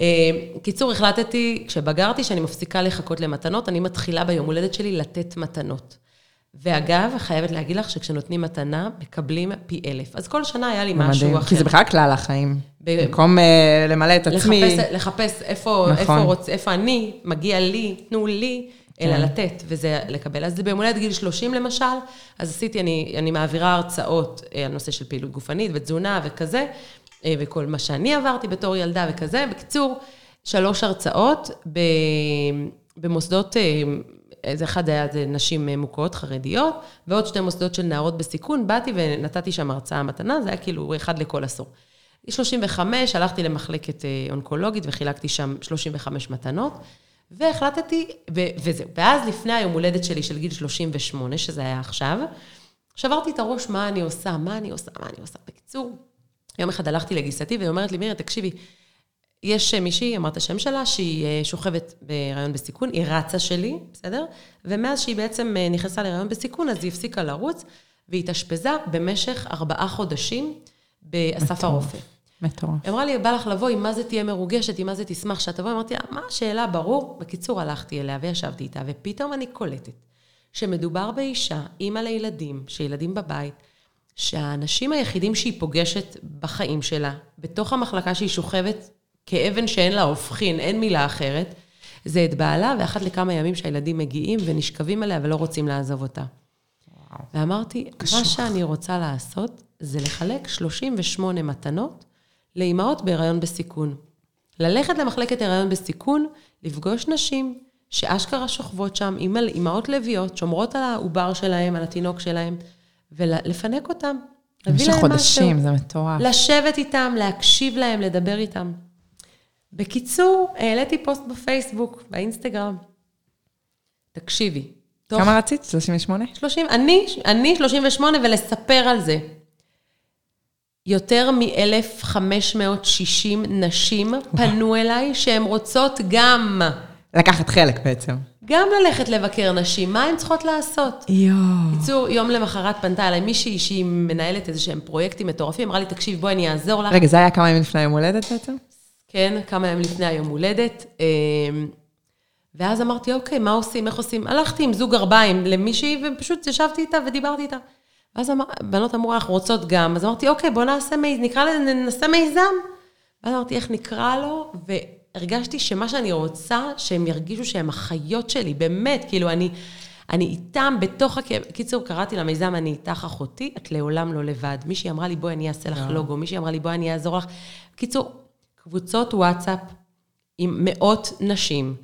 אה, קיצור, החלטתי, כשבגרתי, שאני מפסיקה לחכות למתנות, אני מתחילה ביום הולדת שלי לתת מתנות. ואגב, חייבת להגיד לך שכשנותנים מתנה, מקבלים פי אלף. אז כל שנה היה לי משהו מדהים, אחר. כי זה בכלל כלל החיים. ב- במקום אה, למלא את עצמי. לחפש, לחפש איפה, נכון. איפה, רוצ, איפה אני, מגיע לי, תנו לי, אלא כן. לתת, וזה לקבל. אז ביום הולדת גיל 30 למשל, אז עשיתי, אני, אני מעבירה הרצאות אה, על נושא של פעילות גופנית ותזונה וכזה, אה, וכל מה שאני עברתי בתור ילדה וכזה. בקיצור, שלוש הרצאות ב, במוסדות, אה, איזה אחד היה זה נשים מוכות, חרדיות, ועוד שתי מוסדות של נערות בסיכון. באתי ונתתי שם הרצאה מתנה, זה היה כאילו אחד לכל עשור. 35, הלכתי למחלקת אונקולוגית וחילקתי שם 35 מתנות, והחלטתי, ו- וזהו. ואז לפני היום הולדת שלי של גיל 38, שזה היה עכשיו, שברתי את הראש מה אני עושה, מה אני עושה, מה אני עושה. בקיצור, יום אחד הלכתי לגיסתי והיא אומרת לי, מירי, תקשיבי, יש אה, מישהי, אמרת השם שלה, שהיא אה, שוכבת בהיריון בסיכון, היא רצה שלי, בסדר? ומאז שהיא בעצם אה, נכנסה להיריון בסיכון, אז היא הפסיקה לרוץ, והיא התאשפזה במשך ארבעה חודשים באסף. הרופא. מטורף. היא אמרה לי, בא לך לבוא, עם מה זה תהיה מרוגשת, עם מה זה תשמח שאת תבואי. אמרתי לה, מה השאלה? ברור. בקיצור, הלכתי אליה וישבתי איתה, ופתאום אני קולטת שמדובר באישה, אימא לילדים, שילדים בבית, שהאנשים היחידים שהיא פוגשת בחיים שלה, בתוך המחלקה שהיא שוכבת כאבן שאין לה הופכין, אין מילה אחרת, זה את בעלה, ואחת לכמה ימים שהילדים מגיעים ונשכבים עליה ולא רוצים לעזוב אותה. ואמרתי, מה שאני רוצה לעשות זה לחלק 38 מתנות לאימהות בהיריון בסיכון. ללכת למחלקת הריון בסיכון, לפגוש נשים שאשכרה שוכבות שם, אימהות לביאות, שומרות על העובר שלהם, על התינוק שלהם, ולפנק אותם. במשך חודשים, משהו. זה מטורף. לשבת איתם, להקשיב להם, לדבר איתם. בקיצור, העליתי פוסט בפייסבוק, באינסטגרם. תקשיבי. תוך כמה רצית? 38? 30, אני, אני 38 ולספר על זה. יותר מ-1,560 נשים פנו אליי שהן רוצות גם, לקחת חלק בעצם. גם ללכת לבקר נשים, מה הן צריכות לעשות? יואו. בקיצור, יום למחרת פנתה אליי מישהי שהיא מנהלת איזה שהם פרויקטים מטורפים, אמרה לי, תקשיב, בואי אני אעזור לך. רגע, זה היה כמה ימים לפני היום הולדת בעצם? כן, כמה ימים לפני היום הולדת. אמ, ואז אמרתי, אוקיי, מה עושים, איך עושים? הלכתי עם זוג גרביים למישהי, ופשוט ישבתי איתה ודיברתי איתה. ואז אמר, בנות אמרו, אנחנו רוצות גם. אז אמרתי, אוקיי, בוא נעשה, נקרא לזה, ננסה מיזם. ואז אמרתי, איך נקרא לו? והרגשתי שמה שאני רוצה, שהם ירגישו שהם אחיות שלי, באמת, כאילו, אני, אני איתם בתוך הכאב. קיצור, קראתי למיזם, אני איתך אחותי, את לעולם לא לבד. מישהי אמרה לי, בואי, אני אעשה לך לוגו. מישהי אמרה לי, בואי, אני אעזור לך. קיצור, קבוצות וואטסאפ עם מאות נשים,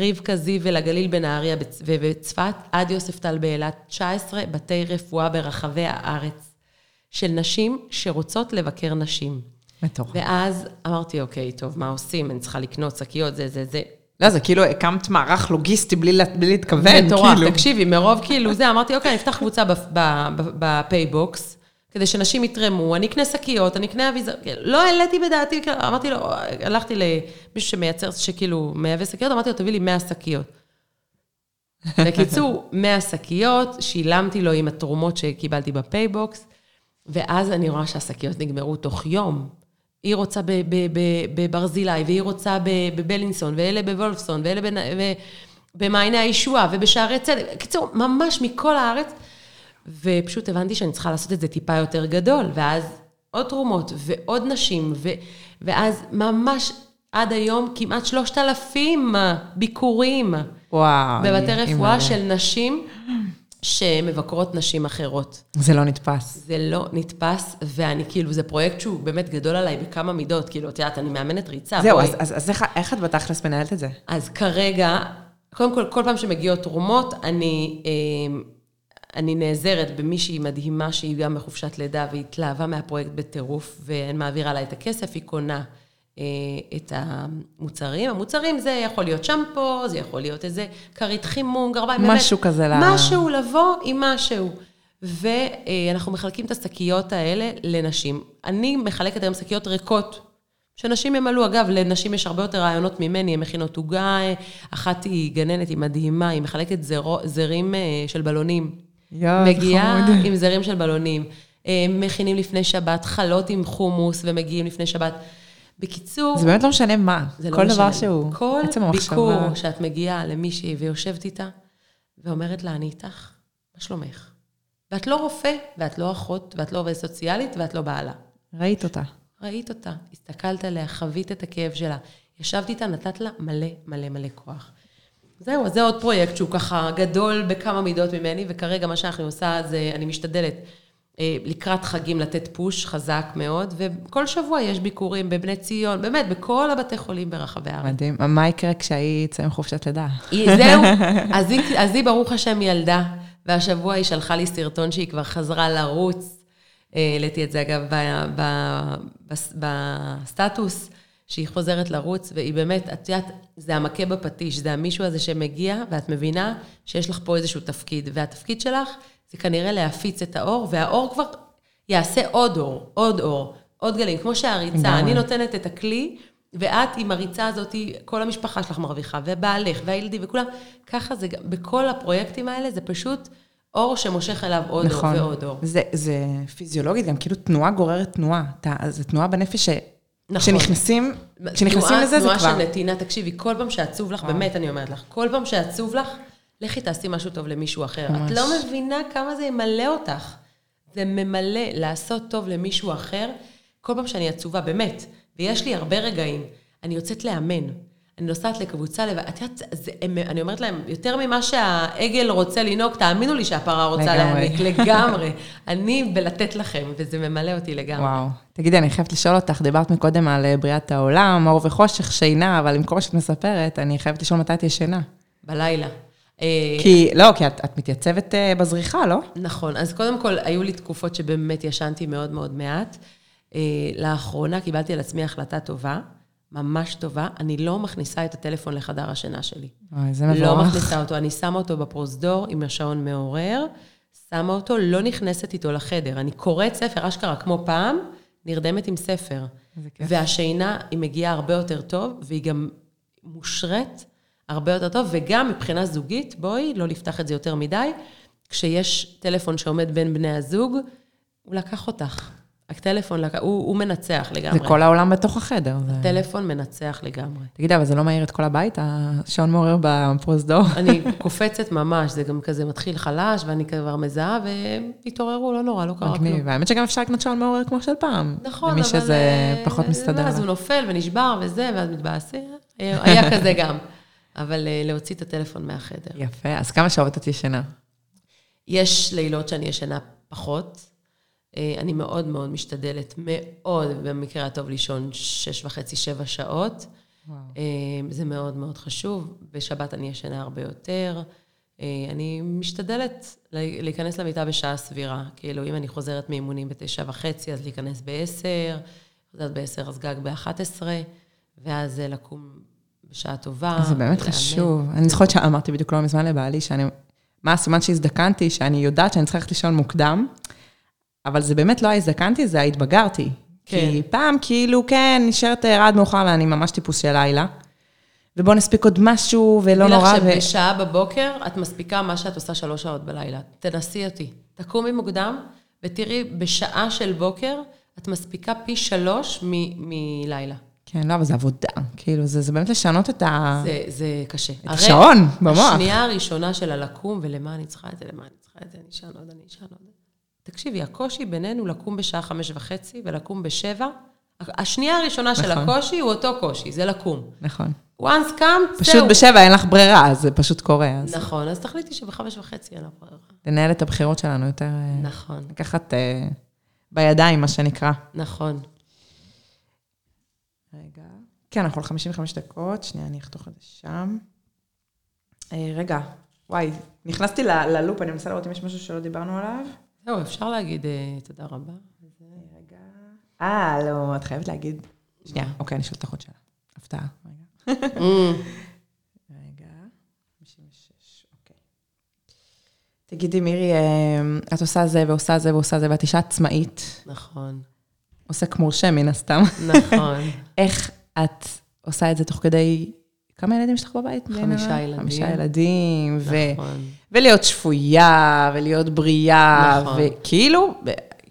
מרבקה זיו ולגליל בנהריה בצ- ובצפת, עד יוספטל באילת, 19 בתי רפואה ברחבי הארץ, של נשים שרוצות לבקר נשים. מטורף. ואז אמרתי, אוקיי, טוב, מה עושים? אני צריכה לקנות שקיות, זה, זה, זה. לא, זה כאילו הקמת מערך לוגיסטי בלי בלי להתכוון, מטורף, כאילו. תקשיבי, מרוב כאילו זה, אמרתי, אוקיי, אני אפתח קבוצה בפייבוקס, כדי שנשים יתרמו, אני אקנה שקיות, אני אקנה אביזר, לא העליתי בדעתי, כאילו, אמרתי לו, הלכתי למישהו שמייצר, שכאילו מייבא שקיות, אמרתי לו, תביא לי 100 שקיות. בקיצור, 100 שקיות, שילמתי לו עם התרומות שקיבלתי בפייבוקס, ואז אני רואה שהשקיות נגמרו תוך יום. היא רוצה בברזילי, והיא רוצה בבילינסון, ואלה בוולפסון, ואלה במעייני הישועה, ובשערי צדק. בקיצור, ממש מכל הארץ. ופשוט הבנתי שאני צריכה לעשות את זה טיפה יותר גדול, ואז עוד תרומות ועוד נשים, ו, ואז ממש עד היום כמעט שלושת אלפים ביקורים. וואו. בבתי רפואה של נשים שמבקרות נשים אחרות. זה לא נתפס. זה לא נתפס, ואני כאילו, זה פרויקט שהוא באמת גדול עליי בכמה מידות, כאילו, את יודעת, אני מאמנת ריצה. זהו, אז, אז, אז איך, איך את בתכלס מנהלת את זה? אז כרגע, קודם כל, כל פעם שמגיעות תרומות, אני... אה, אני נעזרת במישהי מדהימה שהיא גם בחופשת לידה והיא התלהבה מהפרויקט בטירוף ואני מעבירה לה את הכסף, היא קונה אה, את המוצרים. המוצרים זה יכול להיות שמפו, זה יכול להיות איזה כרית חימום, גרביים, באמת. משהו כזה. משהו, לבוא עם משהו. ואנחנו מחלקים את השקיות האלה לנשים. אני מחלקת היום שקיות ריקות, שנשים ימלאו. אגב, לנשים יש הרבה יותר רעיונות ממני, הן מכינות עוגה, אחת היא גננת, היא מדהימה, היא מחלקת זר, זרים אה, של בלונים. מגיעה עם זרים של בלונים. אה, מכינים לפני שבת, חלות עם חומוס ומגיעים לפני שבת. בקיצור... זה באמת לא משנה מה, כל לא דבר משנה. שהוא, כל עצם המחשבה. כל ביקור שאת מגיעה למישהי ויושבת איתה, ואומרת לה, אני איתך, מה שלומך? ואת לא רופא, ואת לא אחות, ואת לא עובדת סוציאלית, ואת לא בעלה. ראית אותה. ראית אותה, הסתכלת עליה, חווית את הכאב שלה. ישבת איתה, נתת לה מלא מלא מלא כוח. זהו, אז זה עוד פרויקט שהוא ככה גדול בכמה מידות ממני, וכרגע מה שאנחנו עושה זה, אני משתדלת אה, לקראת חגים לתת פוש חזק מאוד, וכל שבוע יש ביקורים בבני ציון, באמת, בכל הבתי חולים ברחבי הארץ. מדהים. מה יקרה כשהיא יצא עם חופשת לידה? זהו, אז היא, אז היא ברוך השם ילדה, והשבוע היא שלחה לי סרטון שהיא כבר חזרה לרוץ. אה, העליתי את זה אגב בסטטוס. שהיא חוזרת לרוץ, והיא באמת, את יודעת, זה המכה בפטיש, זה המישהו הזה שמגיע, ואת מבינה שיש לך פה איזשהו תפקיד, והתפקיד שלך זה כנראה להפיץ את האור, והאור כבר יעשה עוד אור, עוד אור, עוד גלים, כמו שהריצה, אני נותנת את הכלי, ואת עם הריצה הזאת, כל המשפחה שלך מרוויחה, ובעלך, והילדים, וכולם, ככה זה, בכל הפרויקטים האלה, זה פשוט... אור שמושך אליו עוד נכון. אור ועוד אור. זה, זה פיזיולוגית, גם כאילו תנועה גוררת תנועה. זו תנועה בנפש נכון. כשנכנסים, כשנכנסים לזה, זה כבר... תנועה של נתינה, תקשיבי, כל פעם שעצוב לך, באמת אני אומרת לך, כל פעם שעצוב לך, לכי תעשי משהו טוב למישהו אחר. ממש. את לא מבינה כמה זה ימלא אותך. זה ממלא לעשות טוב למישהו אחר. כל פעם שאני עצובה, באמת, ויש לי הרבה רגעים, אני יוצאת לאמן. אני נוסעת לקבוצה לבד, את יודעת, אני אומרת להם, יותר ממה שהעגל רוצה לנהוג, תאמינו לי שהפרה רוצה להעניק, לגמרי. אני בלתת לכם, וזה ממלא אותי לגמרי. וואו. תגידי, אני חייבת לשאול אותך, דיברת מקודם על אה, בריאת העולם, אור וחושך, שינה, אבל עם כל מה שאת מספרת, אני חייבת לשאול מתי את ישנה. בלילה. אה, כי, לא, כי את, את מתייצבת אה, בזריחה, לא? נכון. אז קודם כל, היו לי תקופות שבאמת ישנתי מאוד מאוד מעט. לאחרונה קיבלתי על עצמי החלטה טובה. ממש טובה, אני לא מכניסה את הטלפון לחדר השינה שלי. אוי, זה מבורך. לא מכניסה אותו, אני שמה אותו בפרוזדור עם השעון מעורר, שמה אותו, לא נכנסת איתו לחדר. אני קוראת ספר, אשכרה, כמו פעם, נרדמת עם ספר. והשינה, היא מגיעה הרבה יותר טוב, והיא גם מושרת הרבה יותר טוב, וגם מבחינה זוגית, בואי, לא נפתח את זה יותר מדי, כשיש טלפון שעומד בין בני הזוג, הוא לקח אותך. הטלפון, הוא, הוא מנצח לגמרי. זה כל העולם בתוך החדר. הטלפון זה... מנצח לגמרי. תגידי, אבל זה לא מעיר את כל הבית, השעון מעורר בפרוזדור? אני קופצת ממש, זה גם כזה מתחיל חלש, ואני כבר מזהה, והתעוררו, לא נורא, לא קרה כלום. מגניב, האמת שגם אפשר לקנות שעון מעורר כמו של פעם. נכון, אבל... למי שזה אה, פחות מסתדר. ואז הוא נופל ונשבר וזה, ואז מתבאסים, היה כזה גם. אבל אה, להוציא את הטלפון מהחדר. יפה, אז כמה שעות את ישנה? יש לילות שאני ישנה פחות. אה, אני מאוד מאוד משתדלת, מאוד, במקרה הטוב לישון שש וחצי, שבע שעות. וואו. אה, זה מאוד מאוד חשוב. בשבת אני ישנה הרבה יותר. אה, אני משתדלת להיכנס למיטה בשעה סבירה. כאילו, אם אני חוזרת מאימונים בתשע וחצי, אז להיכנס בעשר, חוזרת בעשר, אז גג באחת עשרה, ואז לקום בשעה טובה. זה באמת ולאמן. חשוב. אני זוכרת שאמרתי בדיוק לא מזמן לבעלי, שאני... מה הסימן שהזדקנתי, שאני יודעת שאני צריכה ללכת לישון מוקדם. אבל זה באמת לא ההזדקנתי, זה ההתבגרתי. כן. כי פעם כאילו, כן, נשארת ערה עד מאוחר, ואני ממש טיפוס של לילה. ובוא נספיק עוד משהו, ולא נורא. ו... לך שבשעה בבוקר את מספיקה מה שאת עושה שלוש שעות בלילה. תנסי אותי. תקומי מוקדם, ותראי, בשעה של בוקר, את מספיקה פי שלוש מ- מלילה. כן, לא, אבל זה עבודה. כאילו, זה, זה באמת לשנות את ה... זה, זה קשה. את השעון במוח. השנייה הראשונה של הלקום, ולמה אני צריכה את זה, למה אני צריכה את זה, אני אשן עוד, אני אשן עוד. תקשיבי, הקושי בינינו לקום בשעה חמש וחצי ולקום בשבע, השנייה הראשונה של נכון. הקושי הוא אותו קושי, זה לקום. נכון. once קמת, פשוט זהו. בשבע אין לך ברירה, אז זה פשוט קורה. אז נכון, אז תחליטי שבחמש וחצי אין לך ברירה. לנהל את הבחירות שלנו יותר... אה, נכון, לקחת אה, בידיים, מה שנקרא. נכון. רגע. כן, אנחנו על 55 דקות, שנייה, אני אחתוך את זה שם. אה, רגע, וואי, נכנסתי ללופ, אני מנסה לראות אם יש משהו שלא דיברנו עליו. זהו, אפשר להגיד אה, תודה רבה. רגע. אה, לא, את חייבת להגיד... שנייה, אוקיי, אני שואלת אותך עוד שאלה. הפתעה. רגע. רגע. 56, אוקיי. תגידי, מירי, אה, את עושה זה ועושה זה ועושה זה, ואת אישה עצמאית, נכון, עוסק מורשה מן הסתם. נכון. איך את עושה את זה תוך כדי... כמה ילדים יש לך בבית? חמישה? ילדים. חמישה ילדים, ו... נכון. ולהיות שפויה, ולהיות בריאה, נכון. וכאילו,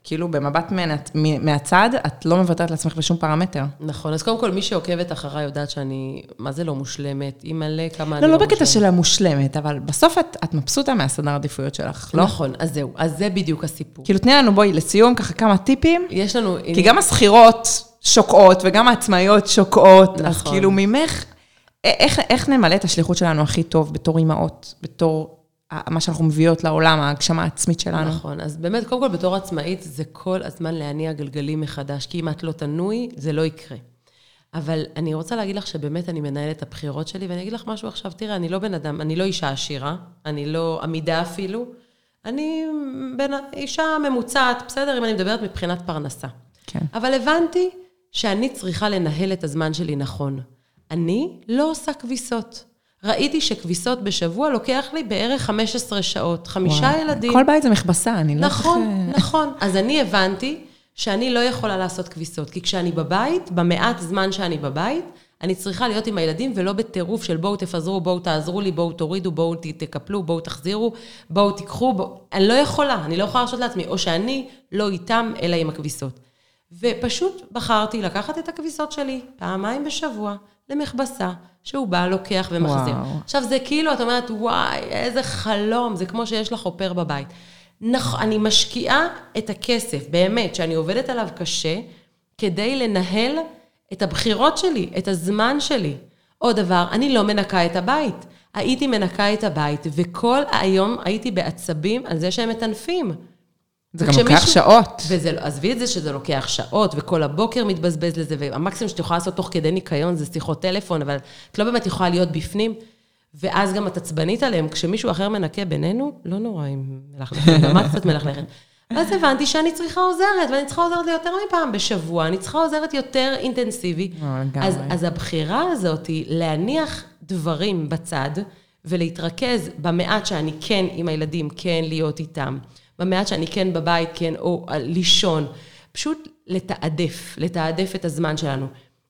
כאילו במבט מן- מ- מהצד, את לא מוותרת לעצמך בשום פרמטר. נכון, אז קודם כל, מי שעוקבת אחריי יודעת שאני, מה זה לא מושלמת? היא מלא כמה אני לא, לא לא מושלמת. בקטע של המושלמת, אבל בסוף את, את מבסוטה מהסדר העדיפויות שלך, לא? נכון, אז זהו, אז זה בדיוק הסיפור. כאילו, תני לנו, בואי, לסיום, ככה כמה טיפים, יש לנו... כי גם השכירות שוקעות, וגם העצמאיות שוקעות, אז נכון. כאילו, ממך, איך, איך נמלא את השליחות שלנו הכי טוב בתור אימהות, בתור מה שאנחנו מביאות לעולם, ההגשמה העצמית שלנו? נכון, אז באמת, קודם כל, בתור עצמאית, זה כל הזמן להניע גלגלים מחדש, כי אם את לא תנוי, זה לא יקרה. אבל אני רוצה להגיד לך שבאמת אני מנהלת את הבחירות שלי, ואני אגיד לך משהו עכשיו, תראה, אני לא בן אדם, אני לא אישה עשירה, אני לא עמידה אפילו, אני בן, אישה ממוצעת, בסדר, אם אני מדברת מבחינת פרנסה. כן. אבל הבנתי שאני צריכה לנהל את הזמן שלי נכון. אני לא עושה כביסות. ראיתי שכביסות בשבוע לוקח לי בערך 15 שעות, חמישה וואי, ילדים. כל בית זה מכבסה, אני לא נכון, צריך... נכון. אז אני הבנתי שאני לא יכולה לעשות כביסות, כי כשאני בבית, במעט זמן שאני בבית, אני צריכה להיות עם הילדים ולא בטירוף של בואו תפזרו, בואו תעזרו לי, בואו תורידו, בואו תקפלו, בואו תחזירו, בואו תיקחו, בואו... אני לא יכולה, אני לא יכולה להרשות לעצמי, או שאני לא איתם, אלא עם הכביסות. ופשוט בחרתי לקחת את הכביסות שלי פעמיים בשבוע למכבסה, שהוא בא, לוקח ומחזיר. וואו. עכשיו, זה כאילו, את אומרת, וואי, איזה חלום, זה כמו שיש לך אופר בבית. נכון, אני משקיעה את הכסף, באמת, שאני עובדת עליו קשה, כדי לנהל את הבחירות שלי, את הזמן שלי. עוד דבר, אני לא מנקה את הבית. הייתי מנקה את הבית, וכל היום הייתי בעצבים על זה שהם מטנפים. זה גם לוקח שעות. וזה, לא- עזבי את זה שזה לוקח שעות, וכל הבוקר מתבזבז לזה, והמקסימום שאת יכולה לעשות תוך כדי ניקיון זה שיחות טלפון, אבל את לא באמת יכולה להיות בפנים. ואז גם את עצבנית עליהם, כשמישהו אחר מנקה בינינו, לא נורא אם מלכלכת, גם את קצת מלכלכת. אז הבנתי שאני צריכה עוזרת, ואני צריכה עוזרת לי יותר מפעם בשבוע, אני צריכה עוזרת יותר אינטנסיבי. אה. אז, אז הבחירה הזאת היא להניח דברים בצד, ולהתרכז במעט שאני כן עם הילדים, כן להיות איתם, במעט שאני כן בבית, כן, או לישון. פשוט לתעדף, לתעדף את הזמן שלנו.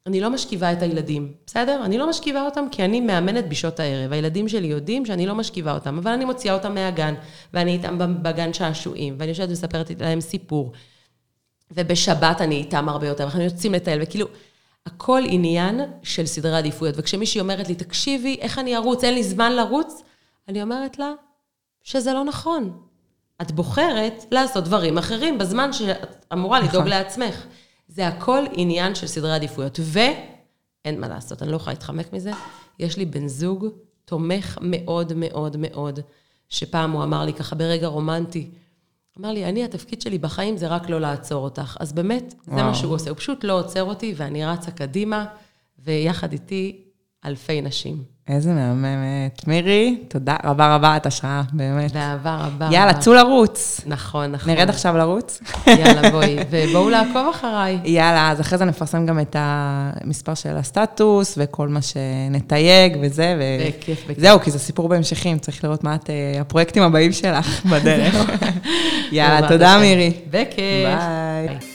אני לא משכיבה את הילדים, בסדר? אני לא משכיבה אותם כי אני מאמנת בשעות הערב. הילדים שלי יודעים שאני לא משכיבה אותם, אבל אני מוציאה אותם מהגן, ואני איתם בגן שעשועים, ואני יושבת ומספרת להם סיפור. ובשבת אני איתם הרבה יותר, ואנחנו יוצאים לטייל, וכאילו, הכל עניין של סדרי עדיפויות. וכשמישהי אומרת לי, תקשיבי, איך אני ארוץ, אין לי זמן לרוץ, אני אומרת לה שזה לא נכון. את בוחרת לעשות דברים אחרים בזמן שאת אמורה לדאוג נכון. לעצמך. זה הכל עניין של סדרי עדיפויות. ואין מה לעשות, אני לא יכולה להתחמק מזה. יש לי בן זוג תומך מאוד מאוד מאוד, שפעם הוא אמר לי ככה ברגע רומנטי, אמר לי, אני, התפקיד שלי בחיים זה רק לא לעצור אותך. אז באמת, זה וואו. מה שהוא עושה. הוא פשוט לא עוצר אותי, ואני רצה קדימה, ויחד איתי אלפי נשים. איזה מהממת. מירי, תודה רבה רבה, את השראה, באמת. באהבה רבה. יאללה, צאו לרוץ. נכון, נכון. נרד עכשיו לרוץ? יאללה, בואי. ובואו לעקוב אחריי. יאללה, אז אחרי זה נפרסם גם את המספר של הסטטוס, וכל מה שנתייג וזה, ו... בכיף, בכיף. זהו, כי זה סיפור בהמשכים, צריך לראות מה את, אה, הפרויקטים הבאים שלך בדרך. יאללה, תודה. מירי. בכיף. ביי.